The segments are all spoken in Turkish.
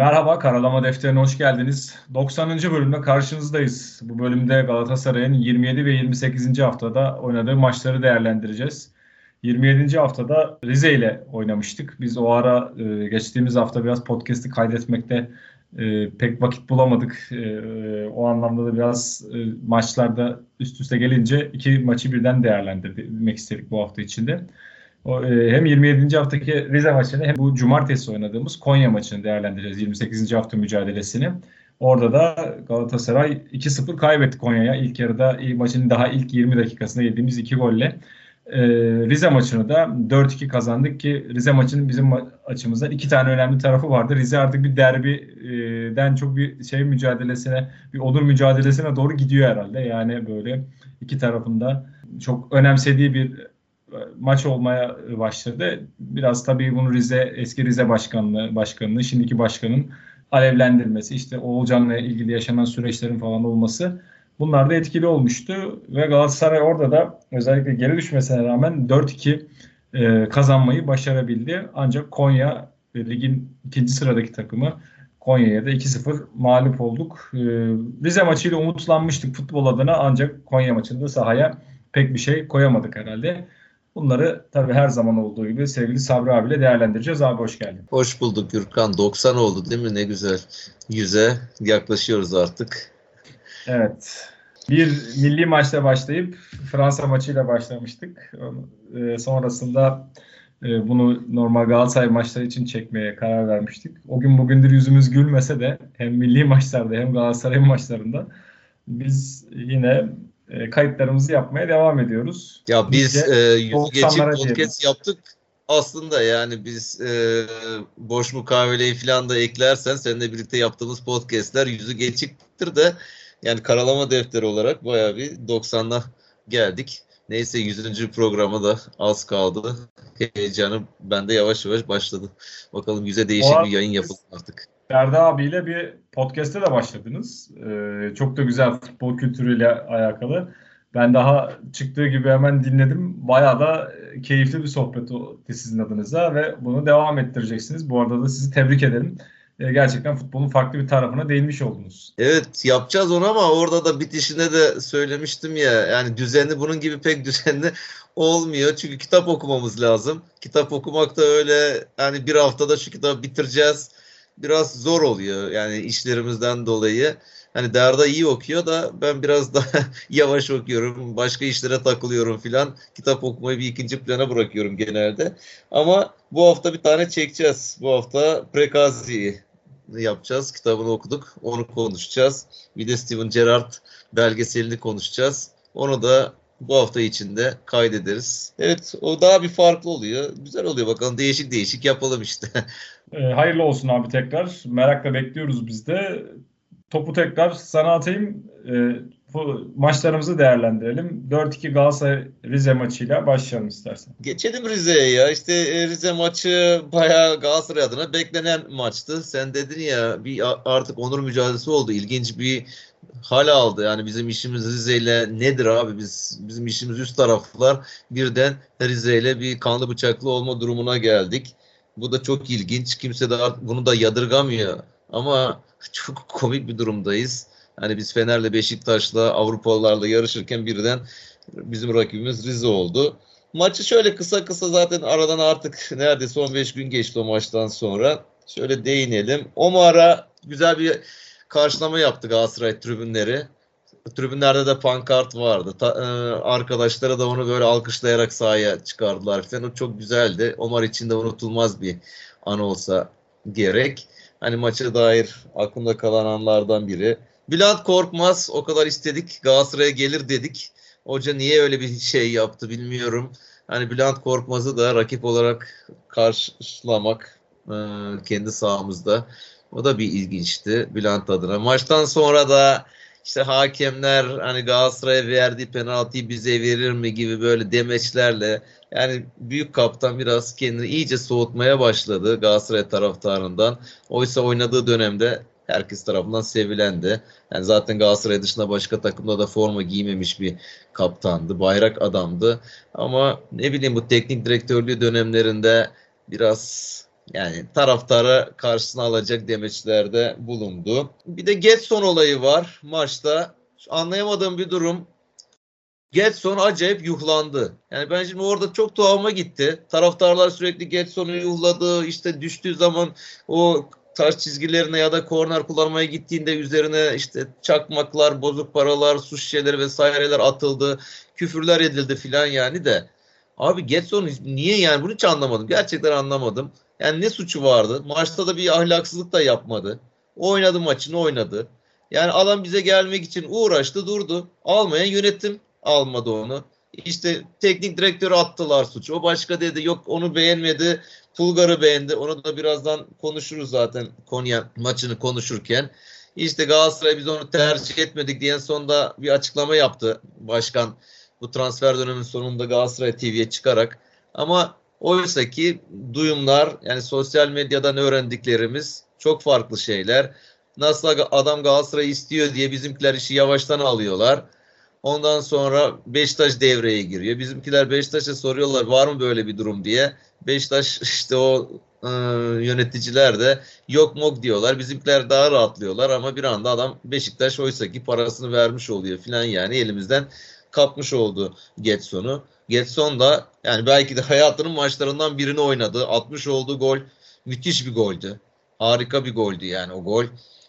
Merhaba, Karalama Defteri'ne hoş geldiniz. 90. bölümde karşınızdayız. Bu bölümde Galatasaray'ın 27 ve 28. haftada oynadığı maçları değerlendireceğiz. 27. haftada Rize ile oynamıştık. Biz o ara e, geçtiğimiz hafta biraz podcast'i kaydetmekte e, pek vakit bulamadık. E, o anlamda da biraz maçlarda üst üste gelince iki maçı birden değerlendirmek istedik bu hafta içinde. O, e, hem 27. haftaki Rize maçını hem bu cumartesi oynadığımız Konya maçını değerlendireceğiz. 28. hafta mücadelesini. Orada da Galatasaray 2-0 kaybetti Konya'ya. İlk yarıda ilk maçın daha ilk 20 dakikasında yediğimiz iki golle. Ee, Rize maçını da 4-2 kazandık ki Rize maçının bizim açımızdan iki tane önemli tarafı vardı. Rize artık bir derbiden çok bir şey mücadelesine, bir odur mücadelesine doğru gidiyor herhalde. Yani böyle iki tarafında çok önemsediği bir maç olmaya başladı. Biraz tabii bunu Rize eski Rize başkanlığı başkanının şimdiki başkanın alevlendirmesi, işte Oğulcan'la ilgili yaşanan süreçlerin falan olması bunlar da etkili olmuştu ve Galatasaray orada da özellikle geri düşmesine rağmen 4-2 e, kazanmayı başarabildi. Ancak Konya ligin ikinci sıradaki takımı Konya'ya da 2-0 mağlup olduk. E, Rize maçıyla umutlanmıştık futbol adına ancak Konya maçında sahaya pek bir şey koyamadık herhalde. Bunları tabii her zaman olduğu gibi sevgili Sabri abiyle değerlendireceğiz. Abi hoş geldin. Hoş bulduk Gürkan. 90 oldu değil mi? Ne güzel. 100'e yaklaşıyoruz artık. Evet. Bir milli maçla başlayıp Fransa maçıyla başlamıştık. E, sonrasında e, bunu normal Galatasaray maçları için çekmeye karar vermiştik. O gün bugündür yüzümüz gülmese de hem milli maçlarda hem Galatasaray maçlarında biz yine e, kayıtlarımızı yapmaya devam ediyoruz. Ya biz e, yüzü geçip podcast diyelim. yaptık. Aslında yani biz e, boş mukaveleyi falan da eklersen seninle birlikte yaptığımız podcastler yüzü geçiktir de yani karalama defteri olarak bayağı bir 90'la geldik. Neyse 100. programı da az kaldı. Heyecanım bende yavaş yavaş başladı. Bakalım yüze değişik bir yayın yapalım artık. Ferda abiyle bir podcast'te de başladınız. Ee, çok da güzel futbol kültürüyle alakalı. Ben daha çıktığı gibi hemen dinledim. Bayağı da keyifli bir sohbet oldu sizin adınıza ve bunu devam ettireceksiniz. Bu arada da sizi tebrik ederim. Ee, gerçekten futbolun farklı bir tarafına değinmiş oldunuz. Evet yapacağız onu ama orada da bitişinde de söylemiştim ya yani düzenli bunun gibi pek düzenli olmuyor. Çünkü kitap okumamız lazım. Kitap okumak da öyle yani bir haftada şu kitabı bitireceğiz biraz zor oluyor yani işlerimizden dolayı. Hani Derda iyi okuyor da ben biraz daha yavaş okuyorum. Başka işlere takılıyorum filan. Kitap okumayı bir ikinci plana bırakıyorum genelde. Ama bu hafta bir tane çekeceğiz. Bu hafta Prekazi'yi yapacağız. Kitabını okuduk. Onu konuşacağız. Bir de Steven Gerrard belgeselini konuşacağız. Onu da bu hafta içinde kaydederiz. Evet o daha bir farklı oluyor. Güzel oluyor bakalım değişik değişik yapalım işte. E, hayırlı olsun abi tekrar. Merakla bekliyoruz biz de. Topu tekrar sana atayım. E, bu maçlarımızı değerlendirelim. 4-2 Galatasaray Rize maçıyla başlayalım istersen. Geçelim Rize'ye ya. İşte e, Rize maçı bayağı Galatasaray adına beklenen maçtı. Sen dedin ya bir artık onur mücadelesi oldu. İlginç bir hal aldı. Yani bizim işimiz Rize ile nedir abi? Biz bizim işimiz üst taraflar. Birden Rize ile bir kanlı bıçaklı olma durumuna geldik. Bu da çok ilginç. Kimse de bunu da yadırgamıyor. Ama çok komik bir durumdayız. Hani biz Fener'le Beşiktaş'la Avrupalılarla yarışırken birden bizim rakibimiz Rize oldu. Maçı şöyle kısa kısa zaten aradan artık neredeyse 15 gün geçti o maçtan sonra. Şöyle değinelim. Omar'a güzel bir karşılama yaptı Galatasaray tribünleri. Tribünlerde de pankart vardı. Ta, e, arkadaşlara da onu böyle alkışlayarak sahaya çıkardılar falan. O çok güzeldi. Omar için de unutulmaz bir an olsa gerek. Hani maça dair aklımda kalan anlardan biri. Bülent Korkmaz o kadar istedik Galatasaray'a gelir dedik. Hoca niye öyle bir şey yaptı bilmiyorum. Hani Bülent Korkmaz'ı da rakip olarak karşılamak e, kendi sahamızda o da bir ilginçti Bülent adına. Maçtan sonra da işte hakemler hani Galatasaray'a verdiği penaltıyı bize verir mi gibi böyle demeçlerle yani büyük kaptan biraz kendini iyice soğutmaya başladı Galatasaray taraftarından. Oysa oynadığı dönemde herkes tarafından sevilendi. Yani zaten Galatasaray dışında başka takımda da forma giymemiş bir kaptandı. Bayrak adamdı. Ama ne bileyim bu teknik direktörlüğü dönemlerinde biraz yani taraftara karşısına alacak demeçlerde bulundu. Bir de Getson olayı var maçta. Anlayamadığım bir durum. Getson acayip yuhlandı. Yani ben şimdi orada çok tuhafıma gitti. Taraftarlar sürekli Getson'u yuhladı. İşte düştüğü zaman o taş çizgilerine ya da korner kullanmaya gittiğinde üzerine işte çakmaklar, bozuk paralar, su şişeleri vesaireler atıldı. Küfürler edildi filan yani de. Abi Getson niye yani bunu hiç anlamadım. Gerçekten anlamadım. Yani ne suçu vardı? Maçta da bir ahlaksızlık da yapmadı. Oynadı maçını oynadı. Yani adam bize gelmek için uğraştı durdu. Almayan yönetim almadı onu. İşte teknik direktörü attılar suçu. O başka dedi yok onu beğenmedi. Pulgar'ı beğendi. Onu da birazdan konuşuruz zaten Konya maçını konuşurken. İşte Galatasaray biz onu tercih etmedik diye sonunda bir açıklama yaptı başkan bu transfer döneminin sonunda Galatasaray TV'ye çıkarak. Ama oysa ki duyumlar yani sosyal medyadan öğrendiklerimiz çok farklı şeyler. Nasıl adam Galatasaray istiyor diye bizimkiler işi yavaştan alıyorlar. Ondan sonra Beşiktaş devreye giriyor. Bizimkiler Beşiktaş'a soruyorlar var mı böyle bir durum diye. Beşiktaş işte o e, yöneticiler de yok mok diyorlar. Bizimkiler daha rahatlıyorlar ama bir anda adam Beşiktaş oysa ki parasını vermiş oluyor filan yani elimizden kapmış oldu Getson'u. Getson da yani belki de hayatının maçlarından birini oynadı. 60 olduğu gol müthiş bir goldü. Harika bir goldü yani o gol.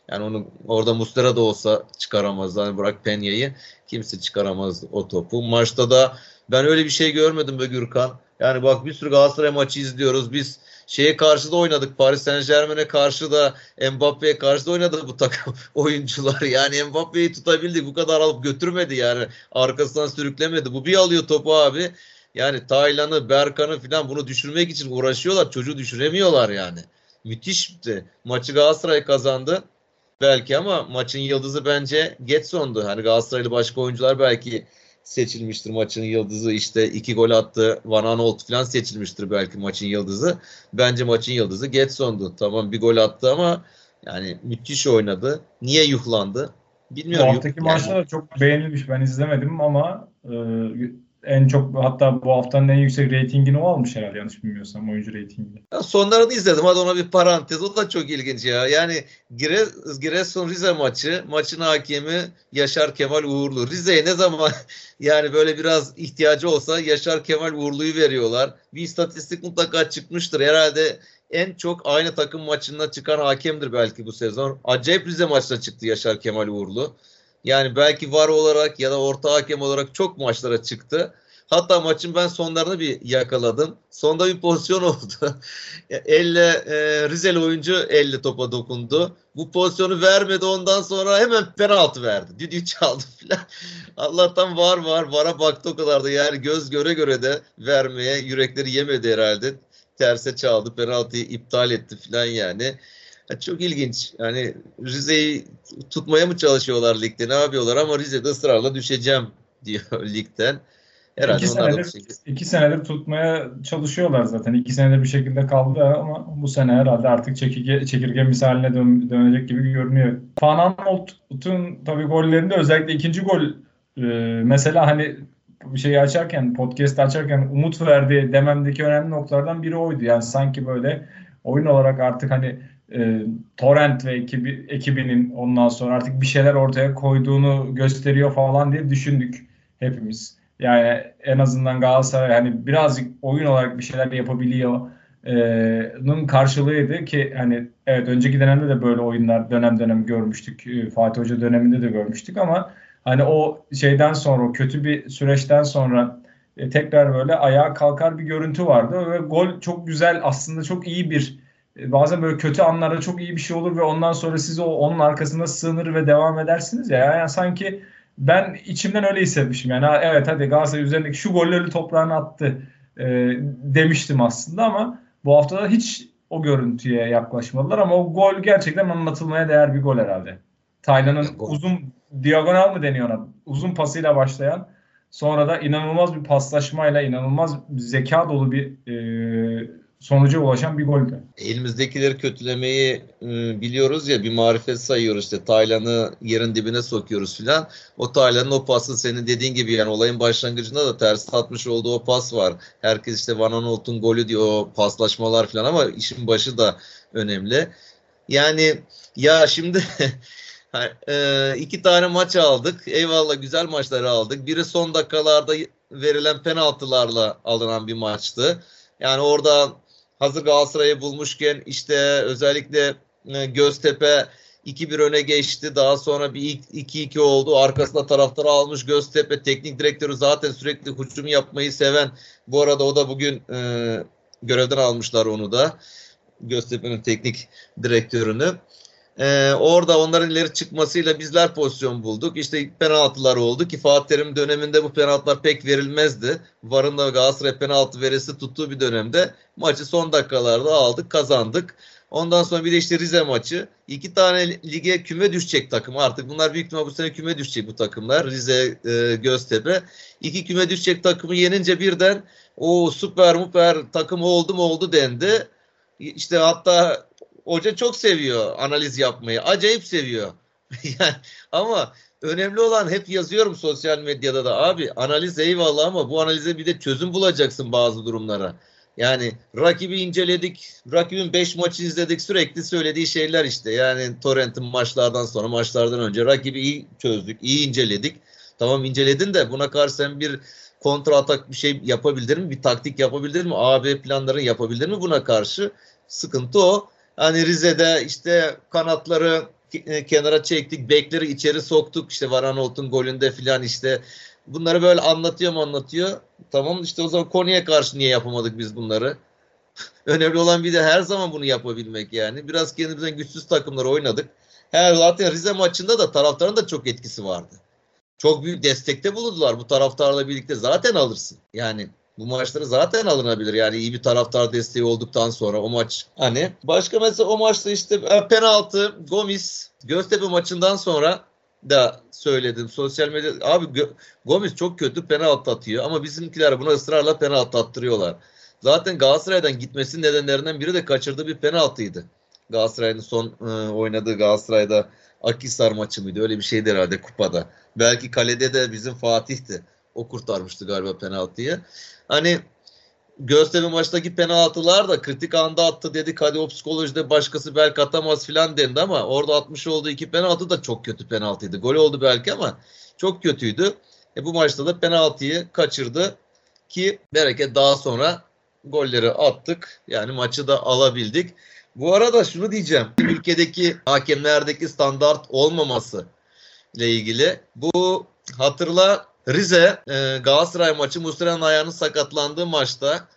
Yani onu orada Mustera da olsa çıkaramaz. Yani bırak Penya'yı kimse çıkaramaz o topu. Maçta da ben öyle bir şey görmedim be Gürkan. Yani bak bir sürü Galatasaray maçı izliyoruz. Biz şeye karşı da oynadık. Paris Saint Germain'e karşı da Mbappe'ye karşı da oynadı bu takım oyuncular. Yani Mbappe'yi tutabildi. Bu kadar alıp götürmedi yani. Arkasından sürüklemedi. Bu bir alıyor topu abi. Yani Taylan'ı, Berkan'ı falan bunu düşürmek için uğraşıyorlar. Çocuğu düşüremiyorlar yani. Müthişti. Maçı Galatasaray kazandı belki ama maçın yıldızı bence Getson'du. Hani Galatasaraylı başka oyuncular belki seçilmiştir maçın yıldızı. İşte iki gol attı. Van Aanholt falan seçilmiştir belki maçın yıldızı. Bence maçın yıldızı Getson'du. Tamam bir gol attı ama yani müthiş oynadı. Niye yuhlandı? Bilmiyorum. Bu haftaki yani, maçlar çok beğenilmiş. Ben izlemedim ama e, en çok hatta bu haftanın en yüksek reytingini o almış herhalde yanlış bilmiyorsam oyuncu reytingini. Sonlarını izledim. Hadi ona bir parantez. O da çok ilginç ya. Yani Gire, Giresun Rize maçı. Maçın hakemi Yaşar Kemal Uğurlu. Rize'ye ne zaman yani böyle biraz ihtiyacı olsa Yaşar Kemal Uğurlu'yu veriyorlar. Bir istatistik mutlaka çıkmıştır. Herhalde en çok aynı takım maçında çıkan hakemdir belki bu sezon. Acayip Rize maçına çıktı Yaşar Kemal Uğurlu. Yani belki var olarak ya da orta hakem olarak çok maçlara çıktı. Hatta maçın ben sonlarını bir yakaladım. Sonda bir pozisyon oldu. elle e, Rizeli oyuncu elle topa dokundu. Bu pozisyonu vermedi ondan sonra hemen penaltı verdi. Düdüğü çaldı filan. Allah'tan var var vara baktı o kadar da yani göz göre göre de vermeye yürekleri yemedi herhalde. Terse çaldı penaltıyı iptal etti filan yani. Çok ilginç. Yani Rize'yi tutmaya mı çalışıyorlar ligde ne yapıyorlar ama Rize'de ısrarla düşeceğim diyor ligden. Herhalde iki senedir, iki senedir tutmaya çalışıyorlar zaten. İki senedir bir şekilde kaldı ama bu sene herhalde artık çekirge, çekirge misaline dön, dönecek gibi görünüyor. Van Aanholt'un tabii gollerinde özellikle ikinci gol e, mesela hani şeyi açarken, podcast açarken umut verdi dememdeki önemli noktalardan biri oydu. Yani sanki böyle oyun olarak artık hani e, Torrent ve ekibi, ekibinin ondan sonra artık bir şeyler ortaya koyduğunu gösteriyor falan diye düşündük hepimiz. Yani en azından Galatasaray hani birazcık oyun olarak bir şeyler yapabiliyor e, karşılığıydı ki hani evet önceki dönemde de böyle oyunlar dönem dönem görmüştük. E, Fatih Hoca döneminde de görmüştük ama hani o şeyden sonra o kötü bir süreçten sonra e, tekrar böyle ayağa kalkar bir görüntü vardı ve gol çok güzel aslında çok iyi bir bazen böyle kötü anlarda çok iyi bir şey olur ve ondan sonra siz o onun arkasında sığınır ve devam edersiniz ya. Yani sanki ben içimden öyle hissetmişim. Yani evet hadi Galatasaray üzerindeki şu golleri toprağına attı e, demiştim aslında ama bu hafta da hiç o görüntüye yaklaşmadılar ama o gol gerçekten anlatılmaya değer bir gol herhalde. Taylan'ın uzun diagonal mı deniyor ona? Uzun pasıyla başlayan sonra da inanılmaz bir paslaşmayla inanılmaz zeka dolu bir e, sonuca ulaşan bir goldü. Elimizdekileri kötülemeyi e, biliyoruz ya bir marifet sayıyoruz işte Taylan'ı yerin dibine sokuyoruz filan. O Taylan'ın o pası senin dediğin gibi yani olayın başlangıcında da ters atmış olduğu o pas var. Herkes işte Van Aanholt'un golü diyor o paslaşmalar filan ama işin başı da önemli. Yani ya şimdi e, iki tane maç aldık. Eyvallah güzel maçları aldık. Biri son dakikalarda verilen penaltılarla alınan bir maçtı. Yani orada hazır Galatasaray'ı bulmuşken işte özellikle e, Göztepe 2-1 öne geçti. Daha sonra bir 2-2 oldu. Arkasında taraftarı almış Göztepe. Teknik direktörü zaten sürekli hücum yapmayı seven. Bu arada o da bugün e, görevden almışlar onu da. Göztepe'nin teknik direktörünü. Ee, orada onların ileri çıkmasıyla bizler pozisyon bulduk. İşte penaltılar oldu ki Fatih Terim döneminde bu penaltılar pek verilmezdi. Varın da Galatasaray penaltı verisi tuttuğu bir dönemde maçı son dakikalarda aldık, kazandık. Ondan sonra bir de işte Rize maçı. İki tane lige küme düşecek takım artık. Bunlar büyük ihtimal bu sene küme düşecek bu takımlar. Rize, e, Göztepe. İki küme düşecek takımı yenince birden o süper müper takım oldu mu oldu dendi. İşte hatta hoca çok seviyor analiz yapmayı. Acayip seviyor. yani, ama önemli olan hep yazıyorum sosyal medyada da abi analiz eyvallah ama bu analize bir de çözüm bulacaksın bazı durumlara. Yani rakibi inceledik. Rakibin 5 maçı izledik. Sürekli söylediği şeyler işte. Yani Torrent'in maçlardan sonra maçlardan önce rakibi iyi çözdük. iyi inceledik. Tamam inceledin de buna karşı sen bir kontra atak bir şey yapabilir mi? Bir taktik yapabilir mi? AB planlarını yapabilir mi buna karşı? Sıkıntı o. Hani Rize'de işte kanatları e, kenara çektik, bekleri içeri soktuk. İşte Varanolt'un golünde filan işte bunları böyle anlatıyor mu anlatıyor. Tamam işte o zaman Konya'ya karşı niye yapamadık biz bunları? Önemli olan bir de her zaman bunu yapabilmek yani. Biraz kendimizden güçsüz takımlar oynadık. Her zaten Rize maçında da taraftarın da çok etkisi vardı. Çok büyük destekte bulundular. Bu taraftarla birlikte zaten alırsın. Yani bu maçları zaten alınabilir. Yani iyi bir taraftar desteği olduktan sonra o maç hani başka mesela o maçta işte e, penaltı Gomis Göztepe maçından sonra da söyledim sosyal medya abi Gomis çok kötü penaltı atıyor ama bizimkiler buna ısrarla penaltı attırıyorlar. Zaten Galatasaray'dan gitmesinin nedenlerinden biri de kaçırdığı bir penaltıydı. Galatasaray'ın son e, oynadığı Galatasaray'da Akisar maçı mıydı? Öyle bir şeydi herhalde kupada. Belki kalede de bizim Fatih'ti. O kurtarmıştı galiba penaltıyı. Hani Göztepe maçtaki penaltılar da kritik anda attı dedik. Hadi o psikolojide başkası belki atamaz filan dendi ama orada atmış olduğu iki penaltı da çok kötü penaltıydı. Gol oldu belki ama çok kötüydü. E bu maçta da penaltıyı kaçırdı ki bereket daha sonra golleri attık. Yani maçı da alabildik. Bu arada şunu diyeceğim. Ülkedeki hakemlerdeki standart olmaması ile ilgili. Bu hatırla Rize e, Galatasaray maçı Muslera'nın ayağının sakatlandığı maçta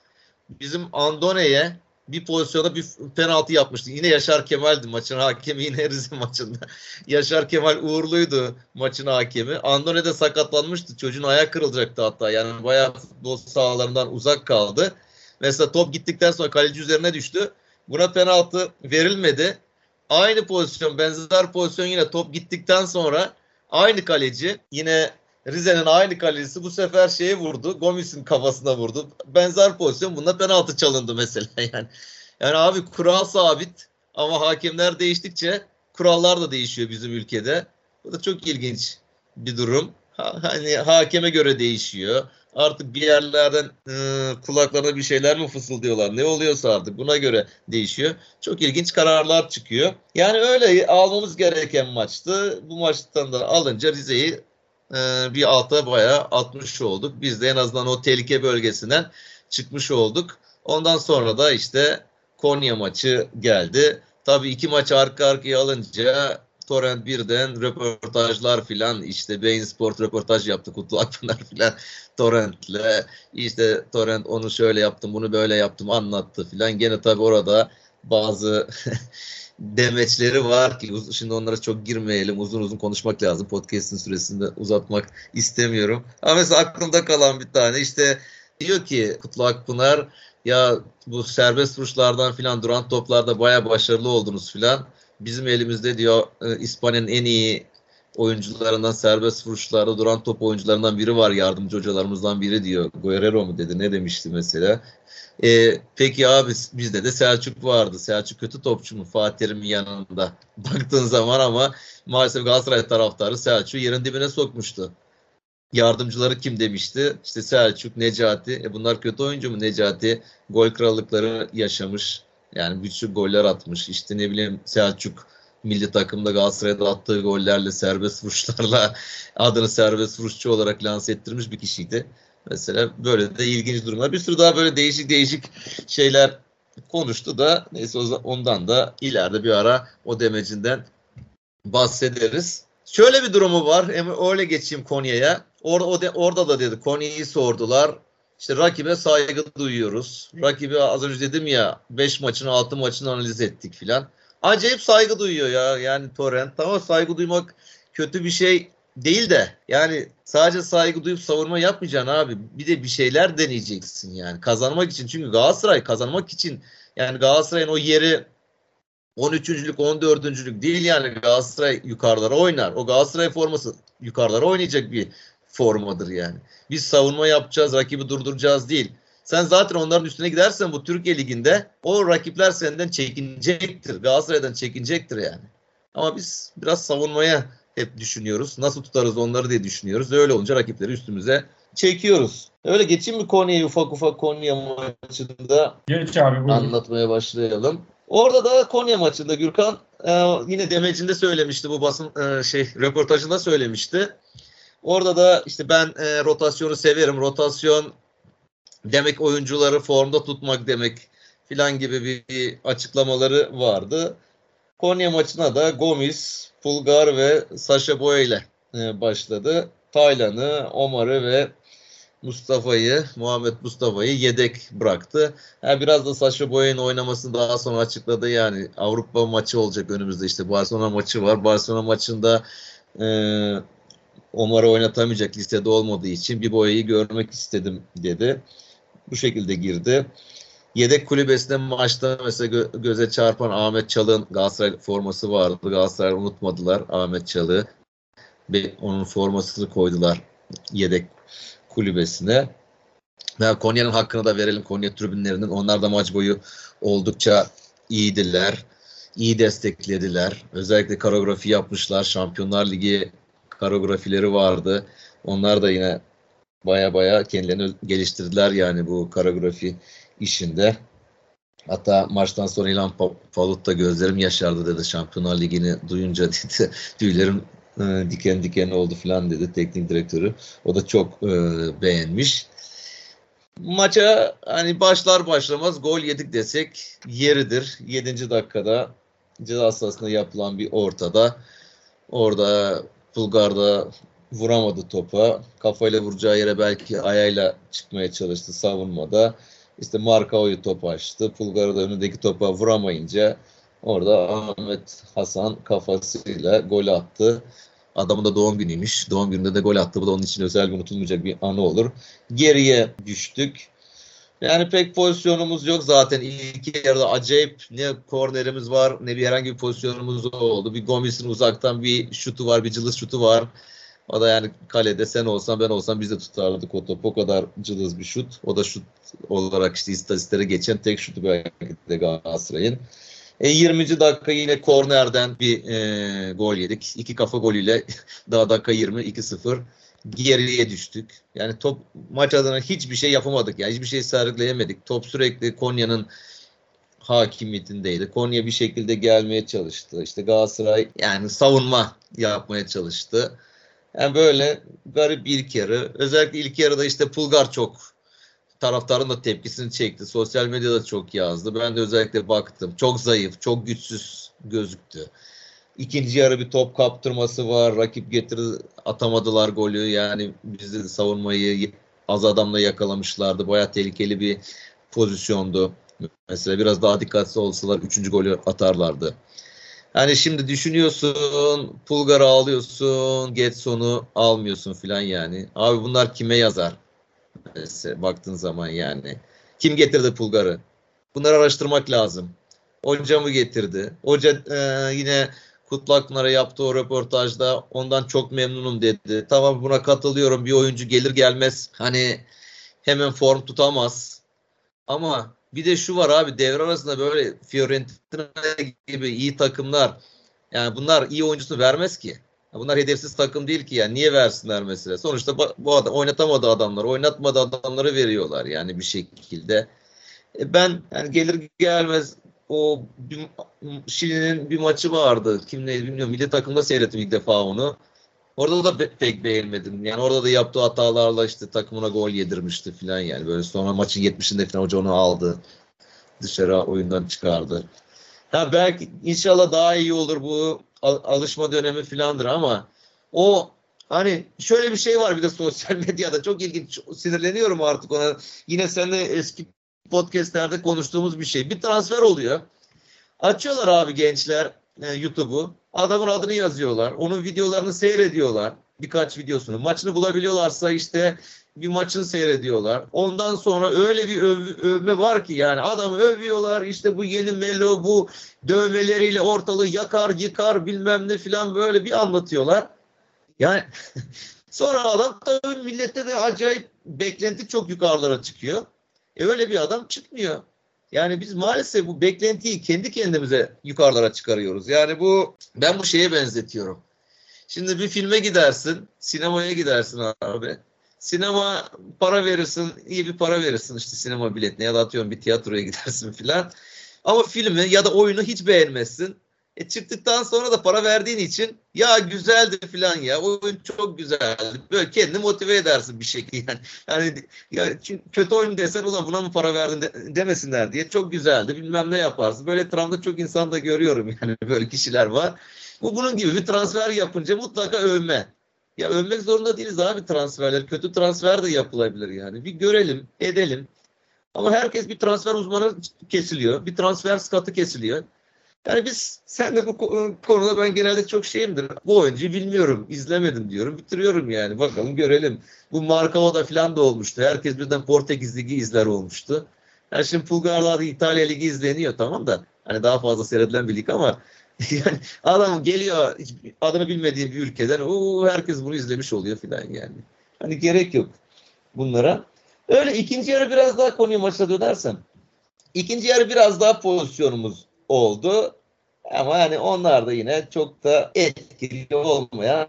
bizim Andone'ye bir pozisyonda bir penaltı yapmıştı. Yine Yaşar Kemal'di maçın hakemi yine Rize maçında. Yaşar Kemal uğurluydu maçın hakemi. Andone de sakatlanmıştı. Çocuğun ayağı kırılacaktı hatta. Yani bayağı futbol sahalarından uzak kaldı. Mesela top gittikten sonra kaleci üzerine düştü. Buna penaltı verilmedi. Aynı pozisyon, benzer pozisyon yine top gittikten sonra aynı kaleci yine Rize'nin aynı kalecisi bu sefer şeyi vurdu. Gomis'in kafasına vurdu. Benzer pozisyon bunda penaltı çalındı mesela yani. Yani abi kural sabit ama hakemler değiştikçe kurallar da değişiyor bizim ülkede. Bu da çok ilginç bir durum. Ha, hani hakeme göre değişiyor. Artık bir yerlerden e, kulaklarına bir şeyler mi fısıldıyorlar? Ne oluyorsa artık buna göre değişiyor. Çok ilginç kararlar çıkıyor. Yani öyle almamız gereken maçtı. Bu maçtan da alınca Rize'yi e, bir alta bayağı atmış olduk. Biz de en azından o tehlike bölgesinden çıkmış olduk. Ondan sonra da işte Konya maçı geldi. Tabii iki maç arka arkaya alınca Torrent birden röportajlar filan işte Beyin Sport röportaj yaptı Kutlu Akpınar filan Torrent'le işte Torrent onu şöyle yaptım bunu böyle yaptım anlattı filan. Gene tabii orada bazı demeçleri var ki şimdi onlara çok girmeyelim. Uzun uzun konuşmak lazım. Podcast'in süresinde uzatmak istemiyorum. Ama mesela aklımda kalan bir tane işte diyor ki Kutlu Akpınar ya bu serbest vuruşlardan filan duran toplarda baya başarılı oldunuz filan. Bizim elimizde diyor e, İspanya'nın en iyi oyuncularından serbest vuruşlarda duran top oyuncularından biri var. Yardımcı hocalarımızdan biri diyor. Guerrero mu dedi ne demişti mesela. E, peki abi bizde de Selçuk vardı. Selçuk kötü topçu mu? Fatih Terim'in yanında. Baktığın zaman ama maalesef Galatasaray taraftarı Selçuk'u yerin dibine sokmuştu. Yardımcıları kim demişti? İşte Selçuk, Necati. E bunlar kötü oyuncu mu? Necati gol krallıkları yaşamış. Yani birçok goller atmış. İşte ne bileyim Selçuk milli takımda Galatasaray'da attığı gollerle, serbest vuruşlarla adını serbest vuruşçu olarak lanse ettirmiş bir kişiydi. Mesela böyle de ilginç durumlar. Bir sürü daha böyle değişik değişik şeyler konuştu da neyse ondan da ileride bir ara o demecinden bahsederiz. Şöyle bir durumu var. Öyle geçeyim Konya'ya. Orada, o de, orada da dedi Konya'yı sordular. İşte rakibe saygı duyuyoruz. Rakibi az önce dedim ya 5 maçın 6 maçını analiz ettik filan. Acayip saygı duyuyor ya yani Torrent. Tamam saygı duymak kötü bir şey değil de yani sadece saygı duyup savunma yapmayacaksın abi. Bir de bir şeyler deneyeceksin yani kazanmak için. Çünkü Galatasaray kazanmak için yani Galatasaray'ın o yeri 13.lük 14.lük değil yani Galatasaray yukarılara oynar. O Galatasaray forması yukarılara oynayacak bir formadır yani. Biz savunma yapacağız, rakibi durduracağız değil. Sen zaten onların üstüne gidersen bu Türkiye Ligi'nde o rakipler senden çekinecektir. Galatasaray'dan çekinecektir yani. Ama biz biraz savunmaya hep düşünüyoruz. Nasıl tutarız onları diye düşünüyoruz. Öyle olunca rakipleri üstümüze çekiyoruz. Öyle geçeyim mi Konya'yı ufak ufak Konya maçında Geç abi, buyurun. anlatmaya başlayalım. Orada da Konya maçında Gürkan e, yine demecinde söylemişti bu basın e, şey röportajında söylemişti. Orada da işte ben e, rotasyonu severim. Rotasyon demek oyuncuları formda tutmak demek filan gibi bir açıklamaları vardı. Konya maçına da Gomis, Pulgar ve Sasha Boye ile e, başladı. Taylan'ı, Omar'ı ve Mustafa'yı, Muhammed Mustafa'yı yedek bıraktı. Yani biraz da Sasha Boye'nin oynamasını daha sonra açıkladı. Yani Avrupa maçı olacak önümüzde işte Barcelona maçı var. Barcelona maçında e, Omar'ı oynatamayacak listede olmadığı için bir boyayı görmek istedim dedi. Bu şekilde girdi. Yedek kulübesinde maçta mesela gö- göze çarpan Ahmet Çalık'ın Galatasaray forması vardı. Galatasaray unutmadılar Ahmet Çalık'ı. Onun formasını koydular yedek kulübesine. Ve Konya'nın hakkını da verelim Konya tribünlerinin. Onlar da maç boyu oldukça iyiydiler. İyi desteklediler. Özellikle koreografi yapmışlar. Şampiyonlar Ligi koreografileri vardı. Onlar da yine baya baya kendilerini geliştirdiler yani bu koreografi işinde. Hatta maçtan sonra İlhan Palut da gözlerim yaşardı dedi Şampiyonlar Ligi'ni duyunca dedi. Tüylerim e, diken diken oldu falan dedi teknik direktörü. O da çok e, beğenmiş. Maça hani başlar başlamaz gol yedik desek yeridir. 7. dakikada ceza sahasında yapılan bir ortada. Orada Bulgar'da vuramadı topa. Kafayla vuracağı yere belki ayağıyla çıkmaya çalıştı savunmada. İşte Markao'yu top açtı. Pulgar'da önündeki topa vuramayınca orada Ahmet Hasan kafasıyla gol attı. Adamın da doğum günüymüş. Doğum gününde de gol attı. Bu da onun için özel bir unutulmayacak bir anı olur. Geriye düştük. Yani pek pozisyonumuz yok zaten. İlk yarıda acayip ne kornerimiz var ne bir herhangi bir pozisyonumuz oldu. Bir Gomis'in uzaktan bir şutu var, bir cılız şutu var. O da yani kalede sen olsan ben olsam biz de tutardık o topu. O kadar cılız bir şut. O da şut olarak işte istatistiklere geçen tek şutu belki de Galatasaray'ın. E, 20. dakika yine kornerden bir e, gol yedik. İki kafa golüyle daha dakika 20 2-0 geriye düştük. Yani top maç adına hiçbir şey yapamadık. Yani hiçbir şey sergileyemedik. Top sürekli Konya'nın hakimiyetindeydi. Konya bir şekilde gelmeye çalıştı. İşte Galatasaray yani savunma yapmaya çalıştı. Yani böyle garip bir ilk yarı. Özellikle ilk yarıda işte Pulgar çok taraftarın da tepkisini çekti. Sosyal medyada çok yazdı. Ben de özellikle baktım. Çok zayıf, çok güçsüz gözüktü. İkinci yarı bir top kaptırması var. Rakip getirdi atamadılar golü. Yani bizi savunmayı az adamla yakalamışlardı. Baya tehlikeli bir pozisyondu. Mesela biraz daha dikkatli olsalar üçüncü golü atarlardı. Yani şimdi düşünüyorsun, Pulgar'ı alıyorsun, Getson'u almıyorsun filan yani. Abi bunlar kime yazar? Mesela baktığın zaman yani. Kim getirdi Pulgar'ı? Bunları araştırmak lazım. Hoca mı getirdi? Hoca e, yine Kutlu Akpınar'a yaptığı o röportajda ondan çok memnunum dedi. Tamam buna katılıyorum. Bir oyuncu gelir gelmez hani hemen form tutamaz. Ama bir de şu var abi devre arasında böyle Fiorentina gibi iyi takımlar yani bunlar iyi oyuncusunu vermez ki. Bunlar hedefsiz takım değil ki yani niye versinler mesela? Sonuçta bu adam oynatamadı adamları, oynatmadı adamları veriyorlar yani bir şekilde. E ben yani gelir gelmez o Şili'nin bir maçı vardı. Kim neydi bilmiyorum. Milli takımda seyrettim ilk defa onu. Orada da pek beğenmedim. Yani orada da yaptığı hatalarla işte takımına gol yedirmişti falan yani. Böyle sonra maçın 70'inde falan hoca onu aldı. Dışarı oyundan çıkardı. Ha belki inşallah daha iyi olur bu alışma dönemi filandır ama o hani şöyle bir şey var bir de sosyal medyada çok ilginç sinirleniyorum artık ona. Yine seninle eski podcastlerde konuştuğumuz bir şey. Bir transfer oluyor. Açıyorlar abi gençler e, YouTube'u. Adamın adını yazıyorlar. Onun videolarını seyrediyorlar. Birkaç videosunu. Maçını bulabiliyorlarsa işte bir maçını seyrediyorlar. Ondan sonra öyle bir öv, övme var ki yani adamı övüyorlar. İşte bu yeni Melo bu dövmeleriyle ortalığı yakar yıkar bilmem ne filan böyle bir anlatıyorlar. Yani sonra adam tabii millette de acayip beklenti çok yukarılara çıkıyor. E öyle bir adam çıkmıyor. Yani biz maalesef bu beklentiyi kendi kendimize yukarılara çıkarıyoruz. Yani bu ben bu şeye benzetiyorum. Şimdi bir filme gidersin, sinemaya gidersin abi. Sinema para verirsin, iyi bir para verirsin işte sinema biletine ya da atıyorum bir tiyatroya gidersin filan. Ama filmi ya da oyunu hiç beğenmezsin. E çıktıktan sonra da para verdiğin için ya güzeldi filan ya oyun çok güzeldi. Böyle kendini motive edersin bir şekilde yani. Yani ya, kötü oyun desen ulan buna mı para verdin de, demesinler diye çok güzeldi bilmem ne yaparsın. Böyle etrafımda çok insan da görüyorum yani böyle kişiler var. Bu bunun gibi bir transfer yapınca mutlaka övme. Ya övmek zorunda değiliz abi transferler. Kötü transfer de yapılabilir yani. Bir görelim, edelim. Ama herkes bir transfer uzmanı kesiliyor. Bir transfer skatı kesiliyor. Yani biz sen de bu konuda ben genelde çok şeyimdir. Bu oyuncuyu bilmiyorum, izlemedim diyorum. Bitiriyorum yani. Bakalım görelim. Bu Marcao'da falan da olmuştu. Herkes birden Portekiz Ligi izler olmuştu. Yani şimdi Pulgarlar İtalya Ligi izleniyor tamam da. Hani daha fazla seyredilen bir lig ama yani adam geliyor adını bilmediği bir ülkeden o herkes bunu izlemiş oluyor filan yani. Hani gerek yok bunlara. Öyle ikinci yarı biraz daha konuyu maçta dönersem. İkinci yarı biraz daha pozisyonumuz oldu. Ama hani onlar da yine çok da etkili olmayan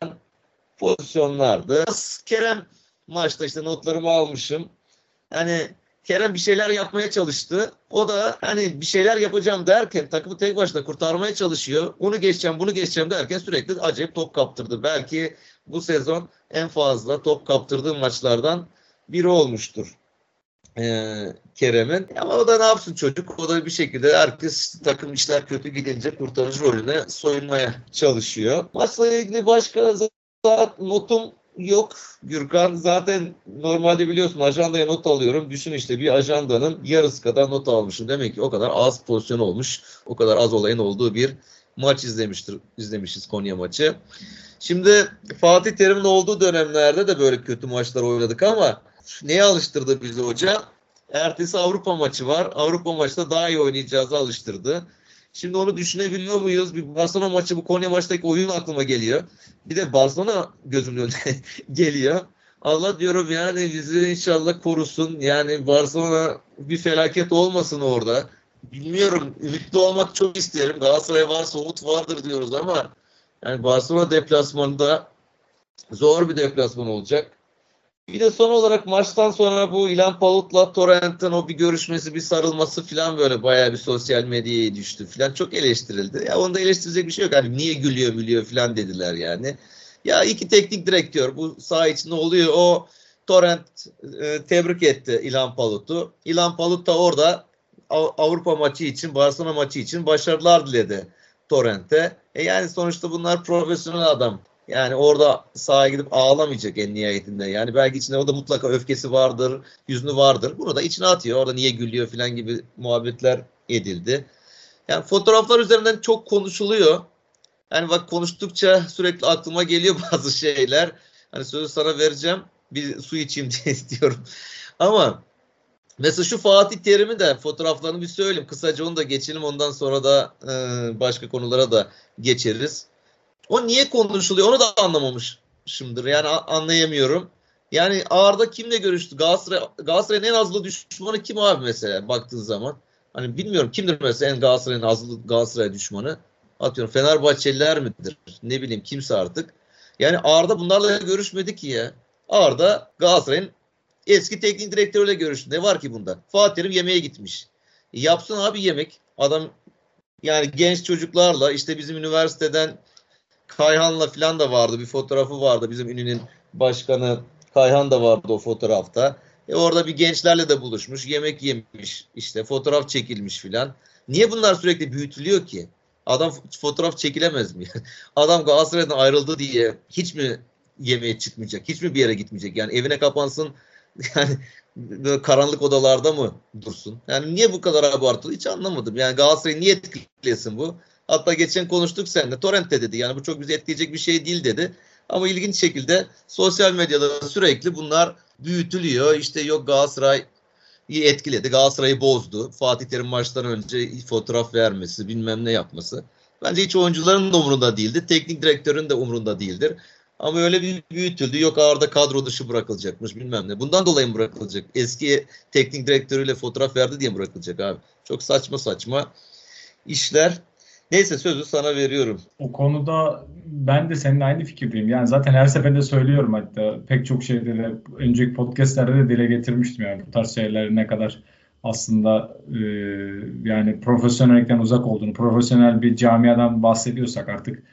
pozisyonlardı. Kerem maçta işte notlarımı almışım. Hani Kerem bir şeyler yapmaya çalıştı. O da hani bir şeyler yapacağım derken takımı tek başına kurtarmaya çalışıyor. Onu geçeceğim, bunu geçeceğim derken sürekli acayip top kaptırdı. Belki bu sezon en fazla top kaptırdığı maçlardan biri olmuştur. Ee, Kerem'in. Ama o da ne yapsın çocuk? O da bir şekilde herkes takım işler kötü gidince kurtarıcı rolüne soyunmaya çalışıyor. Maçla ilgili başka notum yok. Gürkan zaten normalde biliyorsun ajandaya not alıyorum. Düşün işte bir ajandanın yarısı kadar not almışım. Demek ki o kadar az pozisyon olmuş. O kadar az olayın olduğu bir maç izlemiştir, izlemişiz Konya maçı. Şimdi Fatih Terim'in olduğu dönemlerde de böyle kötü maçlar oynadık ama neye alıştırdı bizi hoca? Ertesi Avrupa maçı var. Avrupa maçta daha iyi oynayacağızı alıştırdı. Şimdi onu düşünebiliyor muyuz? Bir Barcelona maçı bu Konya maçtaki oyun aklıma geliyor. Bir de Barcelona gözümün önüne geliyor. Allah diyorum yani bizi inşallah korusun. Yani Barcelona bir felaket olmasın orada. Bilmiyorum. Ümitli olmak çok isterim. Galatasaray varsa umut vardır diyoruz ama yani Barcelona deplasmanında zor bir deplasman olacak. Bir de son olarak maçtan sonra bu İlhan Palut'la Torrent'in o bir görüşmesi, bir sarılması falan böyle bayağı bir sosyal medyaya düştü falan. Çok eleştirildi. Ya onda eleştirecek bir şey yok. Hani niye gülüyor gülüyor falan dediler yani. Ya iki teknik direktör bu saha içinde oluyor. O Torrent e, tebrik etti İlhan Palut'u. İlhan Palut da orada Avrupa maçı için, Barcelona maçı için başarılar diledi Torrent'e. E yani sonuçta bunlar profesyonel adam. Yani orada sahaya gidip ağlamayacak en nihayetinde. Yani belki içinde o da mutlaka öfkesi vardır, yüzünü vardır. Bunu da içine atıyor. Orada niye gülüyor falan gibi muhabbetler edildi. Yani fotoğraflar üzerinden çok konuşuluyor. Yani bak konuştukça sürekli aklıma geliyor bazı şeyler. Hani sözü sana vereceğim. Bir su içeyim diye diyorum. Ama mesela şu Fatih Terim'i de fotoğraflarını bir söyleyeyim. Kısaca onu da geçelim. Ondan sonra da e, başka konulara da geçeriz. O niye konuşuluyor onu da anlamamışımdır. Yani anlayamıyorum. Yani ağırda kimle görüştü? Galatasaray, Galatasaray'ın en azılı düşmanı kim abi mesela baktığın zaman? Hani bilmiyorum kimdir mesela en Galatasaray'ın azılı Galatasaray düşmanı? Atıyorum Fenerbahçeliler midir? Ne bileyim kimse artık. Yani Ağırda bunlarla görüşmedi ki ya. Ağırda Galatasaray'ın eski teknik direktörüyle görüştü. Ne var ki bunda? Fatih Terim yemeğe gitmiş. Yapsın abi yemek. Adam yani genç çocuklarla işte bizim üniversiteden Kayhan'la falan da vardı. Bir fotoğrafı vardı. Bizim ünlünün başkanı Kayhan da vardı o fotoğrafta. E orada bir gençlerle de buluşmuş. Yemek yemiş. işte fotoğraf çekilmiş filan. Niye bunlar sürekli büyütülüyor ki? Adam fotoğraf çekilemez mi? Adam Galatasaray'dan ayrıldı diye hiç mi yemeğe çıkmayacak? Hiç mi bir yere gitmeyecek? Yani evine kapansın yani böyle karanlık odalarda mı dursun? Yani niye bu kadar abartılı hiç anlamadım. Yani Galatasaray'ı niye etkilesin bu? Hatta geçen konuştuk seninle. Torrent'te dedi. Yani bu çok bizi etkileyecek bir şey değil dedi. Ama ilginç şekilde sosyal medyada sürekli bunlar büyütülüyor. İşte yok Galatasaray etkiledi. Galatasaray'ı bozdu. Fatih Terim maçtan önce fotoğraf vermesi, bilmem ne yapması. Bence hiç oyuncuların da umurunda değildi. Teknik direktörün de umurunda değildir. Ama öyle bir büyütüldü. Yok ağırda kadro dışı bırakılacakmış bilmem ne. Bundan dolayı mı bırakılacak? Eski teknik direktörüyle fotoğraf verdi diye mi bırakılacak abi? Çok saçma saçma işler. Neyse sözü sana veriyorum. O konuda ben de seninle aynı fikirdeyim. Yani zaten her seferinde söylüyorum hatta pek çok şeyde de önceki podcastlerde de dile getirmiştim yani bu tarz şeyler ne kadar aslında e, yani profesyonellikten uzak olduğunu, profesyonel bir camiadan bahsediyorsak artık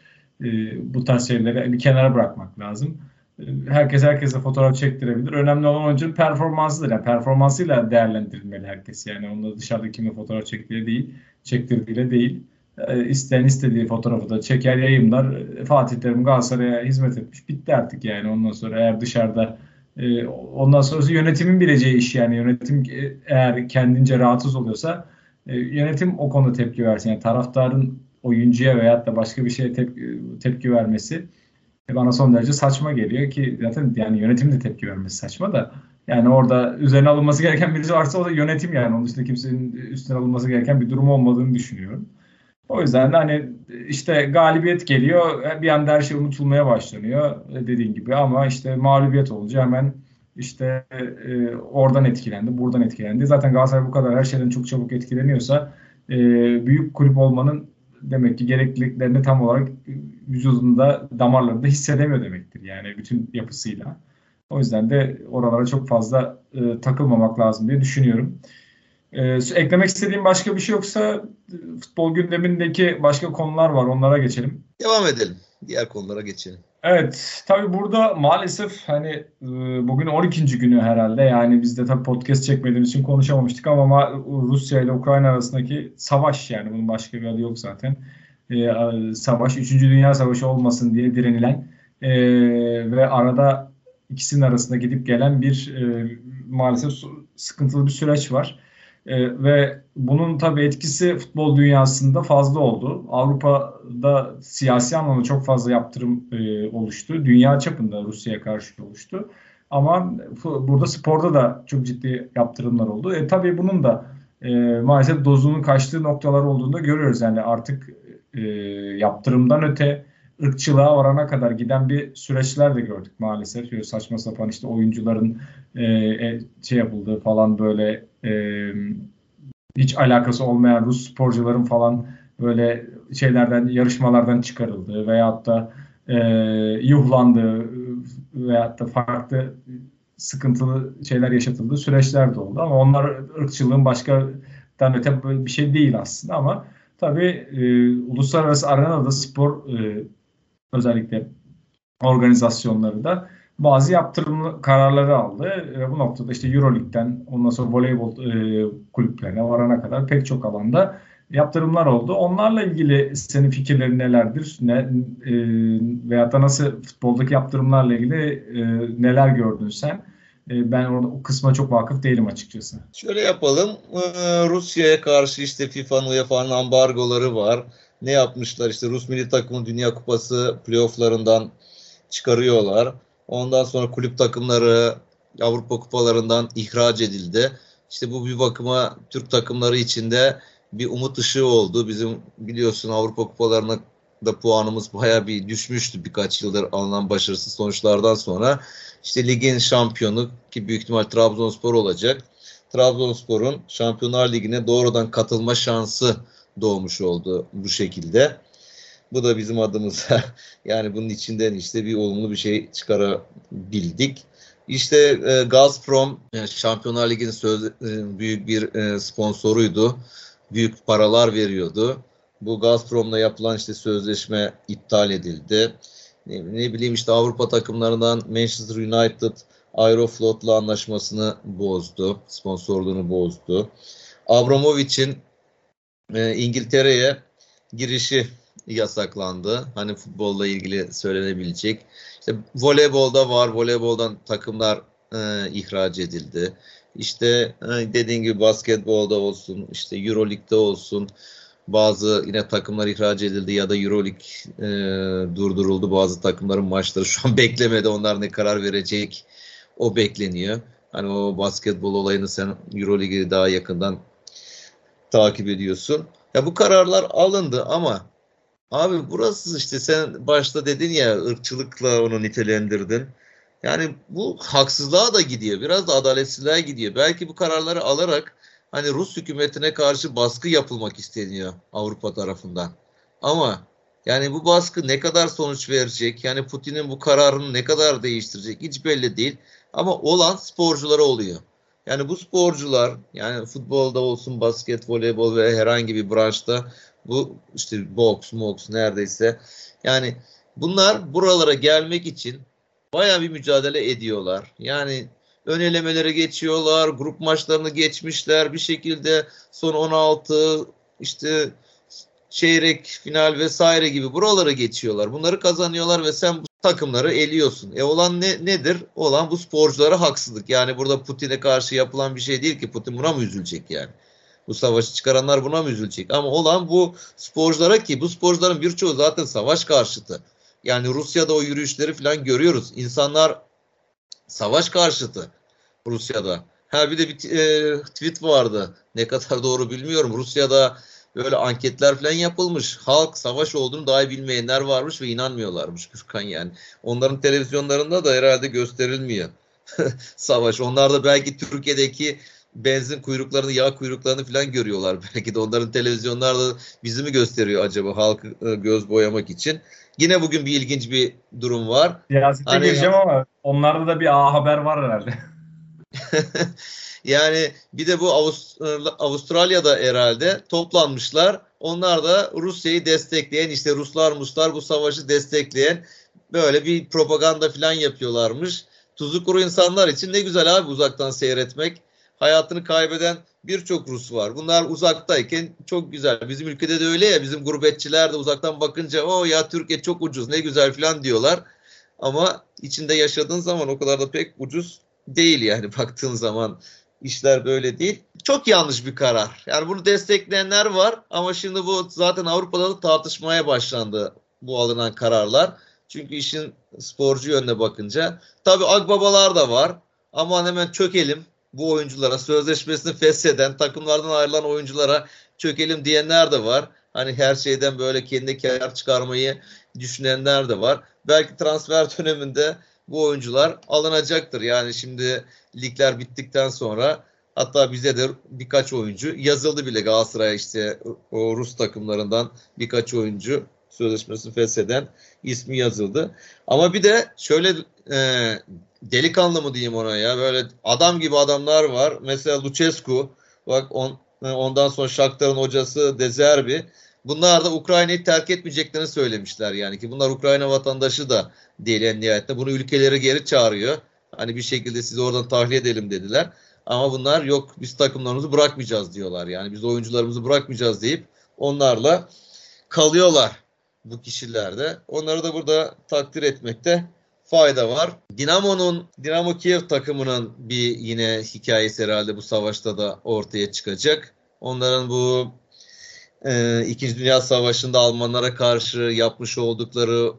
e, bu tarz şeyleri bir kenara bırakmak lazım. E, herkes herkese fotoğraf çektirebilir. Önemli olan oyuncunun performansıdır. Yani performansıyla değerlendirilmeli herkes. Yani onda dışarıda kimin fotoğraf çektiği değil, çektirdiğiyle değil. E, isteyen istediği fotoğrafı da çeker yayınlar. E, Fatih Terim Galatasaray'a hizmet etmiş. Bitti artık yani ondan sonra eğer dışarıda e, ondan sonrası yönetimin bileceği iş yani yönetim eğer kendince rahatsız oluyorsa yönetim o konuda tepki versin. Yani taraftarın oyuncuya veyahut da başka bir şeye tepki, tepki vermesi bana son derece saçma geliyor ki zaten yani yönetim de tepki vermesi saçma da yani orada üzerine alınması gereken birisi varsa o da yönetim yani. Onun dışında kimsenin üstüne alınması gereken bir durum olmadığını düşünüyorum. O yüzden de hani işte galibiyet geliyor bir anda her şey unutulmaya başlanıyor dediğin gibi ama işte mağlubiyet olunca hemen işte e, oradan etkilendi, buradan etkilendi. Zaten Galatasaray bu kadar her şeyden çok çabuk etkileniyorsa e, büyük kulüp olmanın demek ki gerekliliklerini tam olarak vücudunda, damarlarında hissedemiyor demektir. Yani bütün yapısıyla. O yüzden de oralara çok fazla e, takılmamak lazım diye düşünüyorum. Ee, eklemek istediğim başka bir şey yoksa futbol gündemindeki başka konular var. Onlara geçelim. Devam edelim. Diğer konulara geçelim. Evet. Tabii burada maalesef hani e, bugün 12. günü herhalde. Yani biz de tabii podcast çekmediğimiz için konuşamamıştık ama Rusya ile Ukrayna arasındaki savaş yani bunun başka bir adı yok zaten. Ee, savaş 3. Dünya Savaşı olmasın diye direnilen e, ve arada ikisinin arasında gidip gelen bir e, maalesef sıkıntılı bir süreç var. E, ve bunun tabii etkisi futbol dünyasında fazla oldu. Avrupa'da siyasi anlamda çok fazla yaptırım e, oluştu. Dünya çapında Rusya'ya karşı oluştu. Ama burada sporda da çok ciddi yaptırımlar oldu. E, tabii bunun da e, maalesef dozunun kaçtığı noktalar olduğunu da görüyoruz. Yani artık e, yaptırımdan öte ırkçılığa varana kadar giden bir süreçler de gördük maalesef. Böyle saçma sapan işte oyuncuların e, e, şey yapıldığı falan böyle e, hiç alakası olmayan Rus sporcuların falan böyle şeylerden yarışmalardan çıkarıldığı veyahut da e, yuhlandığı veyahut da farklı sıkıntılı şeyler yaşatıldığı süreçler de oldu. Ama onlar ırkçılığın başka öte bir şey değil aslında ama tabii e, uluslararası arenada spor e, özellikle organizasyonları da bazı yaptırım kararları aldı. E, bu noktada işte Euroleague'den ondan sonra voleybol e, kulüplerine varana kadar pek çok alanda yaptırımlar oldu. Onlarla ilgili senin fikirlerin nelerdir? Ne e, veyahut da nasıl futboldaki yaptırımlarla ilgili e, neler gördün sen? E, ben orada o kısma çok vakıf değilim açıkçası. Şöyle yapalım. Ee, Rusya'ya karşı işte FIFA'nın UEFA'nın ambargoları var. Ne yapmışlar? İşte Rus milli takımı Dünya Kupası playofflarından çıkarıyorlar. Ondan sonra kulüp takımları Avrupa kupalarından ihraç edildi. İşte bu bir bakıma Türk takımları içinde bir umut ışığı oldu. Bizim biliyorsun Avrupa kupalarına da puanımız baya bir düşmüştü birkaç yıldır alınan başarısız sonuçlardan sonra. İşte ligin şampiyonu ki büyük ihtimal Trabzonspor olacak. Trabzonspor'un Şampiyonlar Ligi'ne doğrudan katılma şansı doğmuş oldu bu şekilde. Bu da bizim adımıza yani bunun içinden işte bir olumlu bir şey çıkarabildik. İşte e, Gazprom e, Şampiyonlar Ligi'nin e, büyük bir e, sponsoruydu. Büyük paralar veriyordu. Bu Gazprom'la yapılan işte sözleşme iptal edildi. Ne, ne bileyim işte Avrupa takımlarından Manchester United Aeroflot'la anlaşmasını bozdu. Sponsorluğunu bozdu. Abramovich'in e, İngiltere'ye girişi yasaklandı. Hani futbolla ilgili söylenebilecek. İşte voleybolda var. Voleyboldan takımlar e, ihraç edildi. İşte e, dediğin gibi basketbolda olsun, işte Euroleague'de olsun bazı yine takımlar ihraç edildi ya da Euroleague e, durduruldu. Bazı takımların maçları şu an beklemedi. Onlar ne karar verecek o bekleniyor. Hani o basketbol olayını sen Euroleague'i daha yakından takip ediyorsun. Ya bu kararlar alındı ama abi burası işte sen başta dedin ya ırkçılıkla onu nitelendirdin. Yani bu haksızlığa da gidiyor. Biraz da adaletsizliğe gidiyor. Belki bu kararları alarak hani Rus hükümetine karşı baskı yapılmak isteniyor Avrupa tarafından. Ama yani bu baskı ne kadar sonuç verecek? Yani Putin'in bu kararını ne kadar değiştirecek? Hiç belli değil. Ama olan sporculara oluyor. Yani bu sporcular yani futbolda olsun basket, voleybol ve herhangi bir branşta bu işte boks, moks neredeyse yani bunlar buralara gelmek için baya bir mücadele ediyorlar. Yani ön elemelere geçiyorlar, grup maçlarını geçmişler bir şekilde son 16 işte çeyrek final vesaire gibi buralara geçiyorlar. Bunları kazanıyorlar ve sen bu takımları eliyorsun. E olan ne nedir? Olan bu sporculara haksızlık. Yani burada Putin'e karşı yapılan bir şey değil ki Putin buna mı üzülecek yani? Bu savaşı çıkaranlar buna mı üzülecek? Ama olan bu sporculara ki bu sporcuların birçoğu zaten savaş karşıtı. Yani Rusya'da o yürüyüşleri falan görüyoruz. İnsanlar savaş karşıtı Rusya'da. Ha bir de bir e, tweet vardı. Ne kadar doğru bilmiyorum. Rusya'da böyle anketler falan yapılmış. Halk savaş olduğunu dahi bilmeyenler varmış ve inanmıyorlarmış Gürkan yani. Onların televizyonlarında da herhalde gösterilmiyor savaş. Onlar da belki Türkiye'deki benzin kuyruklarını, yağ kuyruklarını falan görüyorlar. Belki de onların televizyonlarda bizi mi gösteriyor acaba halkı e, göz boyamak için. Yine bugün bir ilginç bir durum var. Siyasete hani... gireceğim ama onlarda da bir A haber var herhalde. yani bir de bu Avust Avustralya'da herhalde toplanmışlar. Onlar da Rusya'yı destekleyen işte Ruslar Muslar bu savaşı destekleyen böyle bir propaganda falan yapıyorlarmış. Tuzu kuru insanlar için ne güzel abi uzaktan seyretmek. Hayatını kaybeden birçok Rus var. Bunlar uzaktayken çok güzel. Bizim ülkede de öyle ya bizim gurbetçiler de uzaktan bakınca o ya Türkiye çok ucuz ne güzel falan diyorlar. Ama içinde yaşadığın zaman o kadar da pek ucuz değil yani baktığın zaman işler böyle değil. Çok yanlış bir karar. Yani bunu destekleyenler var ama şimdi bu zaten Avrupa'da da tartışmaya başlandı bu alınan kararlar. Çünkü işin sporcu yönüne bakınca. Tabii akbabalar da var. Aman hemen çökelim bu oyunculara sözleşmesini fesheden takımlardan ayrılan oyunculara çökelim diyenler de var. Hani her şeyden böyle kendi kar çıkarmayı düşünenler de var. Belki transfer döneminde bu oyuncular alınacaktır. Yani şimdi ligler bittikten sonra hatta bize de birkaç oyuncu yazıldı bile Galatasaray işte o Rus takımlarından birkaç oyuncu sözleşmesini fesheden ismi yazıldı. Ama bir de şöyle e, delikanlı mı diyeyim ona ya böyle adam gibi adamlar var. Mesela Lucescu bak on, ondan sonra Shakhtar'ın hocası Dezerbi. Bunlar da Ukrayna'yı terk etmeyeceklerini söylemişler yani ki bunlar Ukrayna vatandaşı da değil en nihayetinde. Bunu ülkeleri geri çağırıyor. Hani bir şekilde sizi oradan tahliye edelim dediler. Ama bunlar yok biz takımlarımızı bırakmayacağız diyorlar. Yani biz oyuncularımızı bırakmayacağız deyip onlarla kalıyorlar bu kişilerde. Onları da burada takdir etmekte fayda var. Dinamo'nun, Dinamo Kiev takımının bir yine hikayesi herhalde bu savaşta da ortaya çıkacak. Onların bu e, İkinci Dünya Savaşı'nda Almanlara karşı yapmış oldukları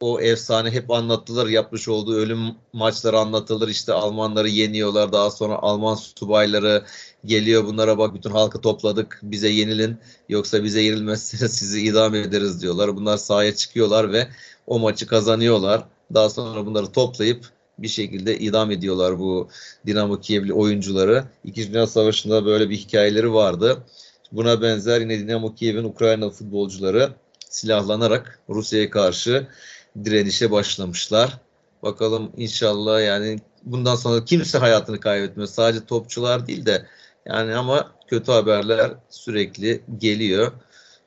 o efsane hep anlatılır. Yapmış olduğu ölüm maçları anlatılır. İşte Almanları yeniyorlar. Daha sonra Alman subayları geliyor. Bunlara bak bütün halkı topladık. Bize yenilin. Yoksa bize yenilmezseniz sizi idam ederiz diyorlar. Bunlar sahaya çıkıyorlar ve o maçı kazanıyorlar. Daha sonra bunları toplayıp bir şekilde idam ediyorlar bu Dinamo Kiev'li oyuncuları. İkinci Dünya Savaşı'nda böyle bir hikayeleri vardı. Buna benzer yine Dinamo Kiev'in Ukrayna futbolcuları silahlanarak Rusya'ya karşı direnişe başlamışlar. Bakalım inşallah yani bundan sonra kimse hayatını kaybetmiyor. Sadece topçular değil de yani ama kötü haberler sürekli geliyor.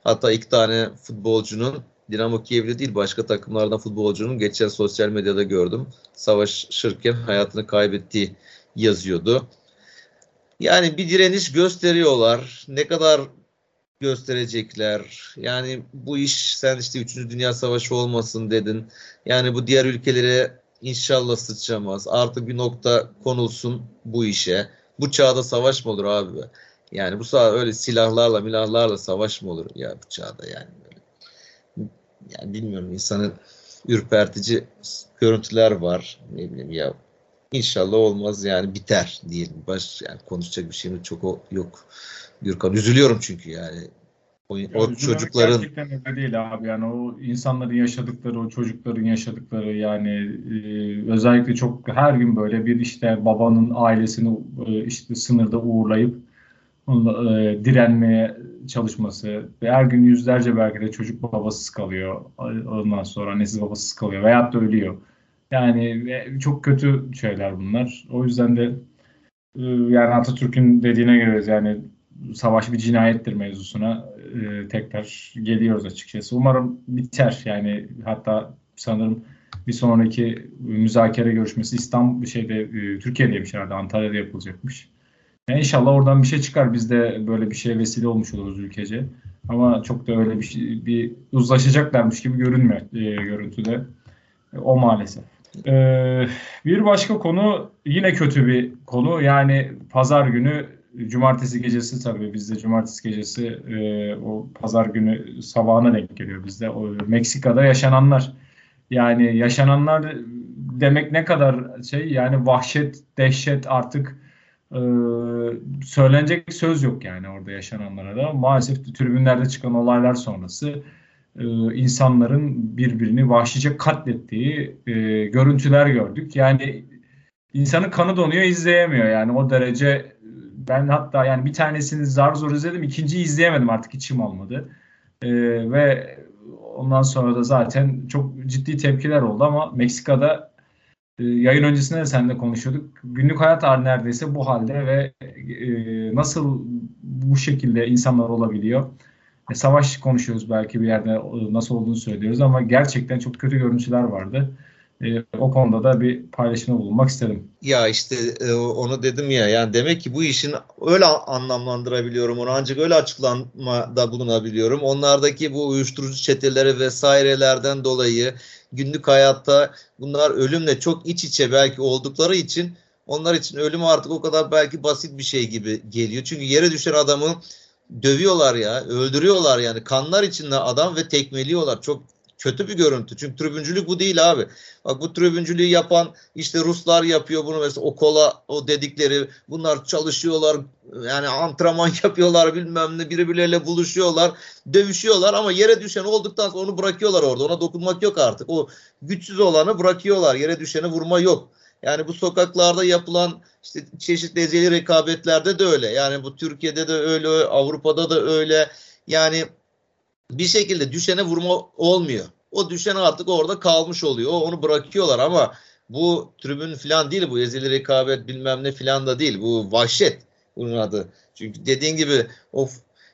Hatta iki tane futbolcunun Dinamo Kiev'li değil başka takımlardan futbolcunun geçen sosyal medyada gördüm. Savaşırken hayatını kaybettiği yazıyordu. Yani bir direniş gösteriyorlar. Ne kadar gösterecekler. Yani bu iş sen işte 3. Dünya Savaşı olmasın dedin. Yani bu diğer ülkelere inşallah sıçramaz. Artık bir nokta konulsun bu işe. Bu çağda savaş mı olur abi? Yani bu sağ öyle silahlarla milahlarla savaş mı olur ya bu çağda yani böyle. Yani bilmiyorum insanın ürpertici görüntüler var. Ne bileyim ya İnşallah olmaz yani biter diyelim. Baş yani konuşacak bir şeyim çok o, yok. Gürkan üzülüyorum çünkü yani. O, ya, o çocukların gerçekten öyle değil abi yani o insanların yaşadıkları o çocukların yaşadıkları yani e, özellikle çok her gün böyle bir işte babanın ailesini e, işte sınırda uğurlayıp onunla, e, direnmeye çalışması ve her gün yüzlerce belki de çocuk babasız kalıyor ondan sonra annesiz babasız kalıyor veyahut da ölüyor. Yani e, çok kötü şeyler bunlar. O yüzden de e, yani Atatürk'ün dediğine göre yani savaş bir cinayettir mevzusuna e, tekrar geliyoruz açıkçası. Umarım biter yani hatta sanırım bir sonraki müzakere görüşmesi İstanbul şeyde e, Türkiye'deymiş herhalde Antalya'da yapılacakmış. Yani inşallah oradan bir şey çıkar. Biz de böyle bir şeye vesile olmuş oluruz ülkece. Ama çok da öyle bir şey, bir uzlaşacaklarmış gibi görünmüyor e, görüntüde. O maalesef. Ee, bir başka konu yine kötü bir konu. Yani pazar günü cumartesi gecesi tabii bizde cumartesi gecesi e, o pazar günü sabahına denk geliyor bizde. O, Meksika'da yaşananlar. Yani yaşananlar demek ne kadar şey yani vahşet, dehşet artık e, söylenecek söz yok yani orada yaşananlara da. Maalesef tribünlerde çıkan olaylar sonrası e, insanların birbirini vahşice katlettiği e, görüntüler gördük. Yani insanın kanı donuyor izleyemiyor yani o derece ben hatta yani bir tanesini zar zor izledim ikinciyi izleyemedim artık içim olmadı. E, ve ondan sonra da zaten çok ciddi tepkiler oldu ama Meksika'da e, yayın öncesinde de seninle konuşuyorduk. Günlük hayat neredeyse bu halde ve e, nasıl bu şekilde insanlar olabiliyor? E, savaş konuşuyoruz belki bir yerde nasıl olduğunu söylüyoruz ama gerçekten çok kötü görüntüler vardı. E, o konuda da bir paylaşımda bulunmak istedim. Ya işte e, onu dedim ya yani demek ki bu işin öyle anlamlandırabiliyorum onu ancak öyle açıklamada bulunabiliyorum. Onlardaki bu uyuşturucu çeteleri vesairelerden dolayı günlük hayatta bunlar ölümle çok iç içe belki oldukları için onlar için ölüm artık o kadar belki basit bir şey gibi geliyor. Çünkü yere düşen adamı dövüyorlar ya, öldürüyorlar yani kanlar içinde adam ve tekmeliyorlar. Çok kötü bir görüntü. Çünkü tribüncülük bu değil abi. Bak bu tribüncülüğü yapan işte Ruslar yapıyor bunu mesela o kola o dedikleri bunlar çalışıyorlar yani antrenman yapıyorlar bilmem ne birbirleriyle buluşuyorlar dövüşüyorlar ama yere düşen olduktan sonra onu bırakıyorlar orada ona dokunmak yok artık o güçsüz olanı bırakıyorlar yere düşeni vurma yok. Yani bu sokaklarda yapılan işte çeşitli ezeli rekabetlerde de öyle. Yani bu Türkiye'de de öyle, Avrupa'da da öyle. Yani bir şekilde düşene vurma olmuyor. O düşen artık orada kalmış oluyor. Onu bırakıyorlar ama bu tribün falan değil bu ezeli rekabet bilmem ne falan da değil. Bu vahşet bunun adı. Çünkü dediğin gibi o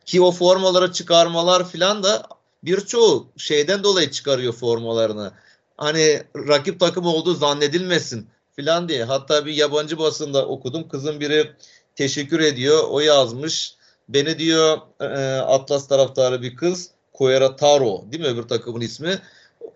ki o formaları çıkarmalar falan da birçoğu şeyden dolayı çıkarıyor formalarını. Hani rakip takım olduğu zannedilmesin filan diye. Hatta bir yabancı basında okudum. Kızın biri teşekkür ediyor. O yazmış. Beni diyor e, Atlas taraftarı bir kız. Koyera Taro değil mi öbür takımın ismi?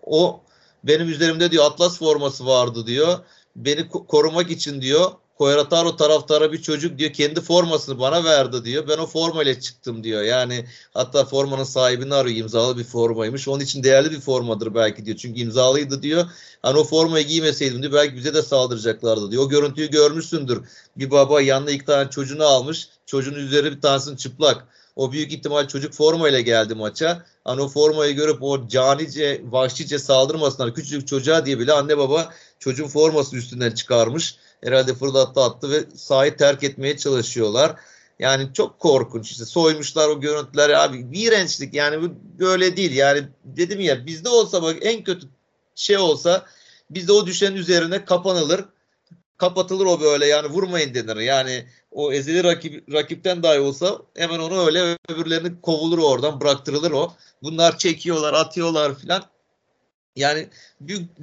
O benim üzerimde diyor Atlas forması vardı diyor. Beni korumak için diyor Koyrataro taraftara bir çocuk diyor kendi formasını bana verdi diyor. Ben o formayla çıktım diyor. Yani hatta formanın sahibini arıyor. imzalı bir formaymış. Onun için değerli bir formadır belki diyor. Çünkü imzalıydı diyor. Hani o formayı giymeseydim diyor belki bize de saldıracaklardı diyor. O görüntüyü görmüşsündür. Bir baba yanına iki tane çocuğunu almış. Çocuğun üzeri bir tanesinin çıplak. O büyük ihtimal çocuk formayla geldi maça. Hani o formayı görüp o canice, vahşice saldırmasınlar küçücük çocuğa diye bile anne baba çocuğun forması üstünden çıkarmış. Herhalde fırlattı attı ve sahayı terk etmeye çalışıyorlar. Yani çok korkunç işte. Soymuşlar o görüntüler abi iğrençlik yani bu böyle değil. Yani dedim ya bizde olsa bak en kötü şey olsa bizde o düşen üzerine kapanılır. Kapatılır o böyle yani vurmayın denir. Yani o ezeli rakip, rakipten dahi olsa hemen onu öyle öbürlerini kovulur oradan bıraktırılır o. Bunlar çekiyorlar atıyorlar filan. Yani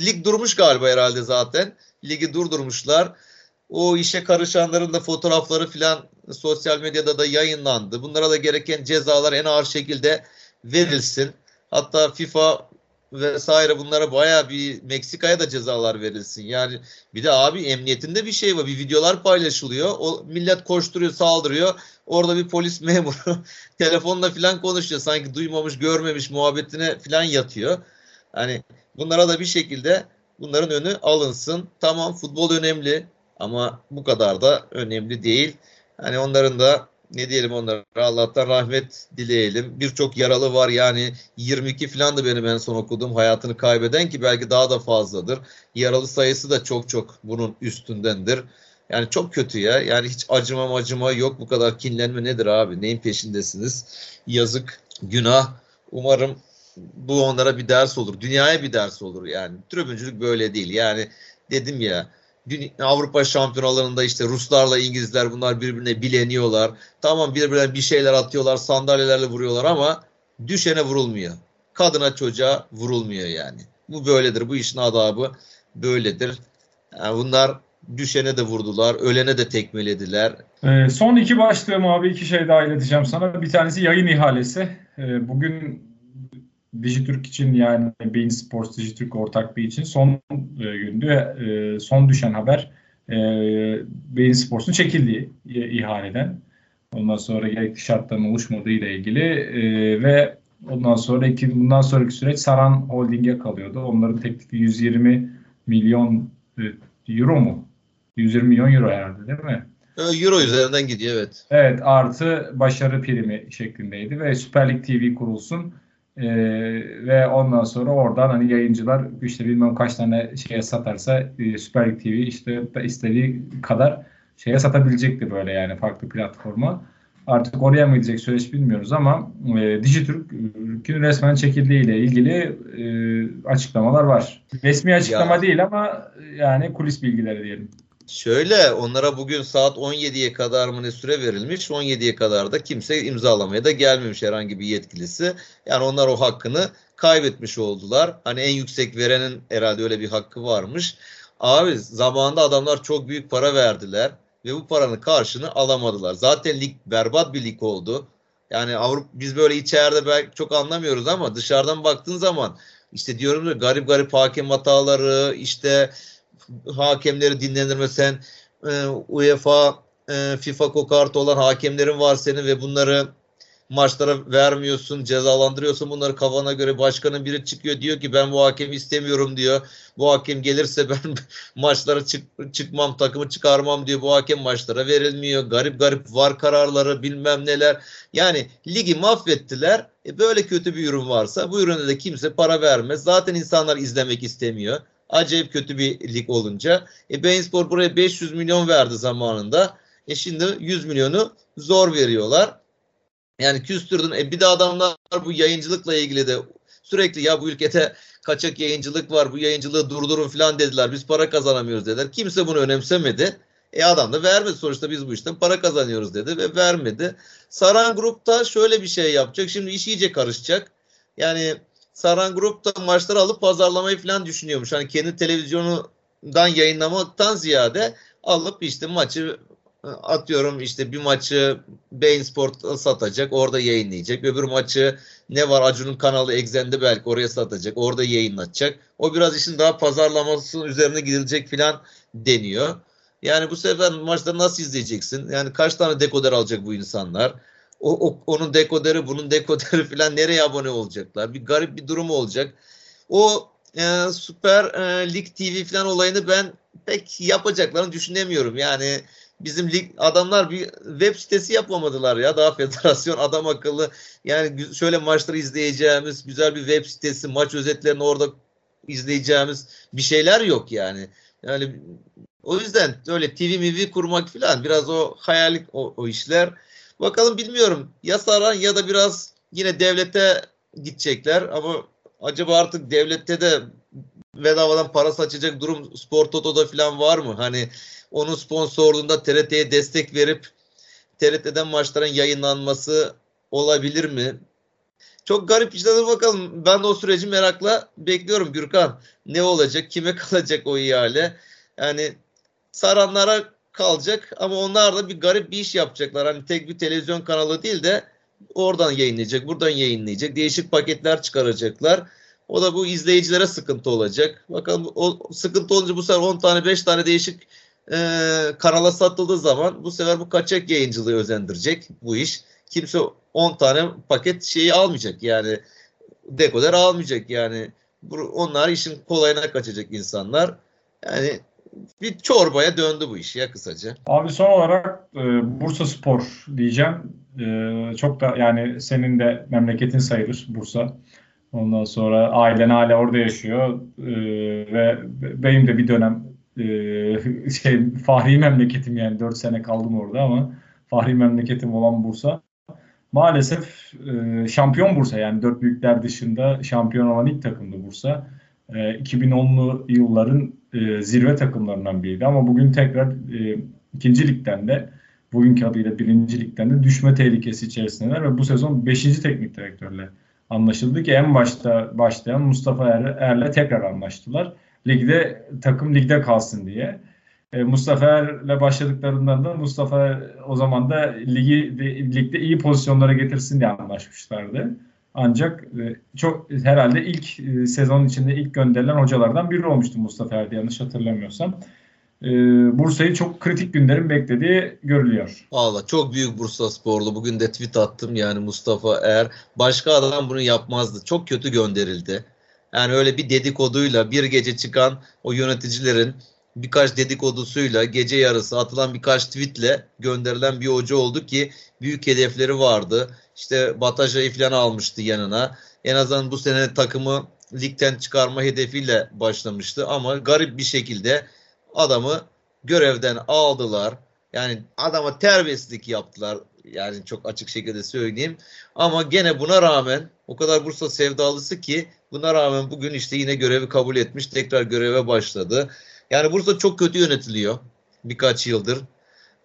lig durmuş galiba herhalde zaten. Ligi durdurmuşlar o işe karışanların da fotoğrafları filan sosyal medyada da yayınlandı. Bunlara da gereken cezalar en ağır şekilde verilsin. Hatta FIFA vesaire bunlara baya bir Meksika'ya da cezalar verilsin. Yani bir de abi emniyetinde bir şey var. Bir videolar paylaşılıyor. O millet koşturuyor, saldırıyor. Orada bir polis memuru telefonla filan konuşuyor. Sanki duymamış, görmemiş muhabbetine filan yatıyor. Hani bunlara da bir şekilde bunların önü alınsın. Tamam futbol önemli. Ama bu kadar da önemli değil. Hani onların da ne diyelim onlara Allah'tan rahmet dileyelim. Birçok yaralı var yani 22 falan da benim en son okuduğum hayatını kaybeden ki belki daha da fazladır. Yaralı sayısı da çok çok bunun üstündendir. Yani çok kötü ya. Yani hiç acıma acıma yok bu kadar kinlenme nedir abi? Neyin peşindesiniz? Yazık, günah. Umarım bu onlara bir ders olur. Dünyaya bir ders olur yani. Tribüncülük böyle değil. Yani dedim ya Avrupa şampiyonalarında işte Ruslarla İngilizler bunlar birbirine bileniyorlar. Tamam birbirine bir şeyler atıyorlar, sandalyelerle vuruyorlar ama düşene vurulmuyor. Kadına çocuğa vurulmuyor yani. Bu böyledir. Bu işin adabı böyledir. Yani bunlar düşene de vurdular, ölene de tekmelediler. Ee, son iki başlığım abi iki şey daha ileteceğim sana. Bir tanesi yayın ihalesi. Ee, bugün Dijitürk için yani Bein Sports Dijitürk ortaklığı için son e, gündü. E, son düşen haber e, Bein Sports'un çekildiği ihaleden. Ondan sonra gerekli şartların oluşmadığı ile ilgili e, ve ondan sonra iki, bundan sonraki süreç Saran Holding'e kalıyordu. Onların teklifi 120 milyon e, euro mu? 120 milyon euro herhalde değil mi? Euro üzerinden gidiyor evet. Evet artı başarı primi şeklindeydi ve Süper Lig TV kurulsun. Ee, ve ondan sonra oradan hani yayıncılar işte bilmem kaç tane şeye satarsa e, Süper Lig TV işte istediği kadar şeye satabilecekti böyle yani farklı platforma. Artık oraya mı gidecek süreç bilmiyoruz ama e, Dijitürk'ün resmen çekildiği ile ilgili e, açıklamalar var. Resmi açıklama ya. değil ama yani kulis bilgileri diyelim. Şöyle onlara bugün saat 17'ye kadar mı ne süre verilmiş? 17'ye kadar da kimse imzalamaya da gelmemiş herhangi bir yetkilisi. Yani onlar o hakkını kaybetmiş oldular. Hani en yüksek verenin herhalde öyle bir hakkı varmış. Abi zamanında adamlar çok büyük para verdiler ve bu paranın karşını alamadılar. Zaten lig berbat bir lig oldu. Yani Avrupa biz böyle içeride belki çok anlamıyoruz ama dışarıdan baktığın zaman işte diyorum ya garip garip hakem hataları işte hakemleri dinlendirmesen e, UEFA e, FIFA kokartı olan hakemlerin var senin ve bunları maçlara vermiyorsun, cezalandırıyorsun bunları kafana göre başkanın biri çıkıyor diyor ki ben bu hakemi istemiyorum diyor. Bu hakem gelirse ben maçlara çık, çıkmam, takımı çıkarmam diyor. Bu hakem maçlara verilmiyor. Garip garip var kararları bilmem neler. Yani ligi mahvettiler. E böyle kötü bir ürün varsa bu ürüne de kimse para vermez. Zaten insanlar izlemek istemiyor. Acayip kötü bir lig olunca. E Beynspor buraya 500 milyon verdi zamanında. E şimdi 100 milyonu zor veriyorlar. Yani küstürdün. E bir de adamlar bu yayıncılıkla ilgili de sürekli ya bu ülkede kaçak yayıncılık var bu yayıncılığı durdurun falan dediler. Biz para kazanamıyoruz dediler. Kimse bunu önemsemedi. E adam da vermedi sonuçta biz bu işten para kazanıyoruz dedi ve vermedi. Saran Grup da şöyle bir şey yapacak. Şimdi iş iyice karışacak. Yani Saran Grup da maçları alıp pazarlamayı falan düşünüyormuş. Hani kendi televizyonundan yayınlamaktan ziyade alıp işte maçı atıyorum işte bir maçı Bein Sport satacak orada yayınlayacak. Öbür maçı ne var Acun'un kanalı Exxen'de belki oraya satacak orada yayınlatacak. O biraz işin daha pazarlaması üzerine gidilecek filan deniyor. Yani bu sefer maçları nasıl izleyeceksin? Yani kaç tane dekoder alacak bu insanlar? O, o onun dekoderi, bunun dekoderi falan nereye abone olacaklar? Bir garip bir durum olacak. O e, Süper e, Lig TV falan olayını ben pek yapacaklarını düşünemiyorum. Yani bizim lig adamlar bir web sitesi yapamadılar ya daha federasyon adam akıllı yani şöyle maçları izleyeceğimiz güzel bir web sitesi maç özetlerini orada izleyeceğimiz bir şeyler yok yani. Yani o yüzden öyle TV MV kurmak falan biraz o hayalik o, o işler. Bakalım bilmiyorum ya saran ya da biraz yine devlete gidecekler ama acaba artık devlette de bedavadan para saçacak durum Spor Toto'da falan var mı? Hani onun sponsorluğunda TRT'ye destek verip TRT'den maçların yayınlanması olabilir mi? Çok garip işler bakalım. Ben de o süreci merakla bekliyorum Gürkan. Ne olacak? Kime kalacak o ihale? Yani saranlara kalacak ama onlar da bir garip bir iş yapacaklar. Hani tek bir televizyon kanalı değil de oradan yayınlayacak, buradan yayınlayacak. Değişik paketler çıkaracaklar. O da bu izleyicilere sıkıntı olacak. Bakalım o sıkıntı olunca bu sefer 10 tane 5 tane değişik e, kanala satıldığı zaman bu sefer bu kaçak yayıncılığı özendirecek bu iş. Kimse 10 tane paket şeyi almayacak yani dekoder almayacak yani. Onlar işin kolayına kaçacak insanlar. Yani bir çorbaya döndü bu iş ya kısaca. Abi son olarak e, Bursa Spor diyeceğim. E, çok da yani senin de memleketin sayılır Bursa. Ondan sonra ailen hala orada yaşıyor e, ve benim de bir dönem e, şey fahri memleketim yani 4 sene kaldım orada ama fahri memleketim olan Bursa maalesef e, şampiyon Bursa yani dört büyükler dışında şampiyon olan ilk takımdı Bursa. E, 2010'lu yılların e, zirve takımlarından biriydi ama bugün tekrar e, ikinci ligden de bugünkü adıyla birinci ligden de düşme tehlikesi içerisindeler ve bu sezon beşinci teknik direktörle anlaşıldı ki en başta başlayan Mustafa Er, Er'le tekrar anlaştılar. Ligde takım ligde kalsın diye. E, Mustafa Er'le başladıklarından da Mustafa er, o zaman da ligi de, ligde iyi pozisyonlara getirsin diye anlaşmışlardı. Ancak e, çok herhalde ilk e, sezon içinde ilk gönderilen hocalardan biri olmuştu Mustafa Er'de yanlış hatırlamıyorsam e, Bursa'yı çok kritik günlerin beklediği görülüyor. Valla çok büyük Bursa sporlu. Bugün de tweet attım yani Mustafa eğer başka adam bunu yapmazdı. Çok kötü gönderildi. Yani öyle bir dedikoduyla bir gece çıkan o yöneticilerin birkaç dedikodusuyla gece yarısı atılan birkaç tweetle gönderilen bir hoca oldu ki büyük hedefleri vardı. İşte Bataja'yı falan almıştı yanına. En azından bu sene takımı ligden çıkarma hedefiyle başlamıştı ama garip bir şekilde adamı görevden aldılar. Yani adama terbiyesizlik yaptılar. Yani çok açık şekilde söyleyeyim. Ama gene buna rağmen o kadar Bursa sevdalısı ki buna rağmen bugün işte yine görevi kabul etmiş. Tekrar göreve başladı. Yani Bursa çok kötü yönetiliyor birkaç yıldır.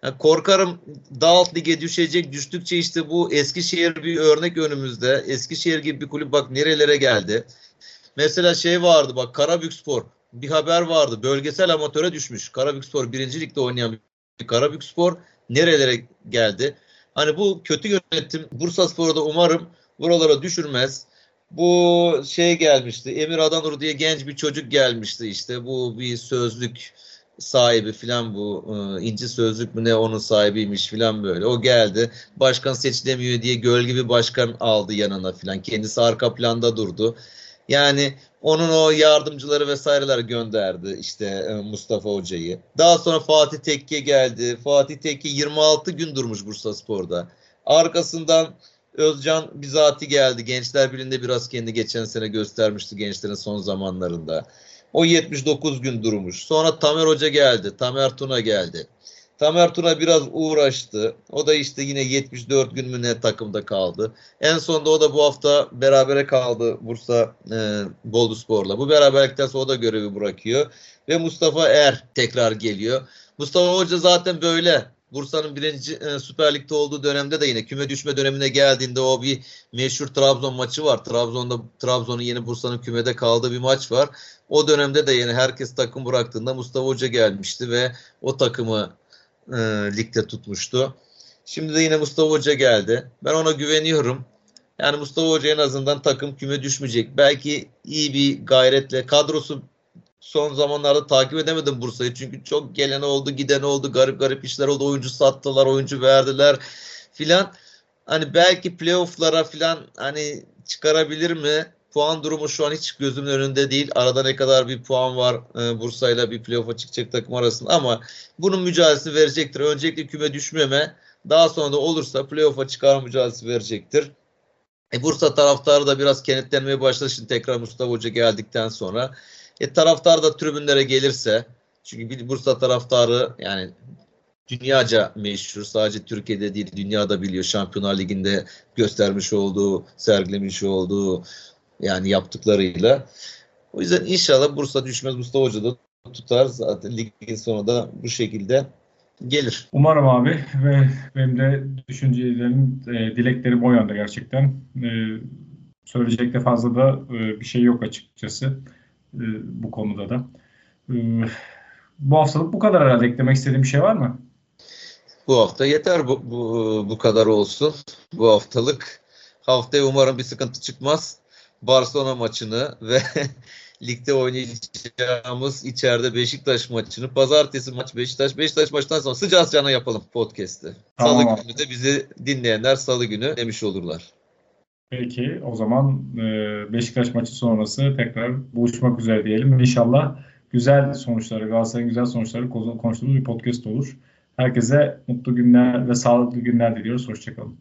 Yani korkarım daha alt lige düşecek. Düştükçe işte bu Eskişehir bir örnek önümüzde. Eskişehir gibi bir kulüp bak nerelere geldi. Mesela şey vardı bak Karabükspor bir haber vardı. Bölgesel amatöre düşmüş. Karabükspor birinci ligde oynayan bir Karabükspor nerelere geldi? Hani bu kötü yönetim Bursa Spor'u da umarım buralara düşürmez. Bu şey gelmişti. Emir Adanur diye genç bir çocuk gelmişti işte. Bu bir sözlük sahibi filan bu e, inci sözlük mü ne onun sahibiymiş filan böyle. O geldi. Başkan seçilemiyor diye gölge bir başkan aldı yanına filan. Kendisi arka planda durdu. Yani onun o yardımcıları vesaireler gönderdi işte e, Mustafa Hoca'yı. Daha sonra Fatih Tekke geldi. Fatih Tekke 26 gün durmuş Bursa Spor'da. Arkasından Özcan bizati geldi. Gençler Birliği'nde biraz kendi geçen sene göstermişti gençlerin son zamanlarında. O 79 gün durmuş. Sonra Tamer Hoca geldi. Tamer Tuna geldi. Tamer Tuna biraz uğraştı. O da işte yine 74 gün mü ne takımda kaldı. En sonunda o da bu hafta berabere kaldı Bursa e, Bolu Spor'la. Bu beraberlikten sonra o da görevi bırakıyor. Ve Mustafa Er tekrar geliyor. Mustafa Hoca zaten böyle. Bursa'nın birinci e, Süper Lig'de olduğu dönemde de yine küme düşme dönemine geldiğinde o bir meşhur Trabzon maçı var. Trabzon'da Trabzon'un yeni Bursa'nın kümede kaldığı bir maç var. O dönemde de yine herkes takım bıraktığında Mustafa Hoca gelmişti ve o takımı e, ligde tutmuştu. Şimdi de yine Mustafa Hoca geldi. Ben ona güveniyorum. Yani Mustafa Hoca en azından takım küme düşmeyecek. Belki iyi bir gayretle kadrosu son zamanlarda takip edemedim Bursa'yı. Çünkü çok gelen oldu, giden oldu, garip garip işler oldu. Oyuncu sattılar, oyuncu verdiler filan. Hani belki playoff'lara filan hani çıkarabilir mi? Puan durumu şu an hiç gözümün önünde değil. Arada ne kadar bir puan var e, Bursa'yla bir playoff'a çıkacak takım arasında ama bunun mücadelesini verecektir. Öncelikle küme düşmeme, daha sonra da olursa playoff'a çıkar mücadelesi verecektir. E, Bursa taraftarı da biraz kenetlenmeye başladı şimdi tekrar Mustafa Hoca geldikten sonra. E, taraftar da tribünlere gelirse çünkü bir Bursa taraftarı yani dünyaca meşhur. Sadece Türkiye'de değil dünyada biliyor. Şampiyonlar Ligi'nde göstermiş olduğu, sergilemiş olduğu yani yaptıklarıyla. O yüzden inşallah Bursa düşmez. Mustafa Hoca da tutar. Zaten ligin sonu da bu şekilde gelir. Umarım abi ve benim de düşüncelerim, e, dileklerim o yönde gerçekten. E, söyleyecek de fazla da e, bir şey yok açıkçası e, bu konuda da. E, bu haftalık bu kadar herhalde. Eklemek istediğim bir şey var mı? Bu hafta yeter bu, bu, bu kadar olsun. Bu haftalık. Haftaya umarım bir sıkıntı çıkmaz. Barcelona maçını ve ligde oynayacağımız içeride Beşiktaş maçını pazartesi maç Beşiktaş Beşiktaş maçtan sonra sıcağı sıcağına yapalım podcast'i. Salı Tamam. günü de bizi dinleyenler salı günü demiş olurlar. Peki o zaman e, Beşiktaş maçı sonrası tekrar buluşmak üzere diyelim. İnşallah güzel sonuçları, Galatasaray'ın güzel sonuçları konuştuğumuz bir podcast olur. Herkese mutlu günler ve sağlıklı günler diliyoruz. Hoşçakalın.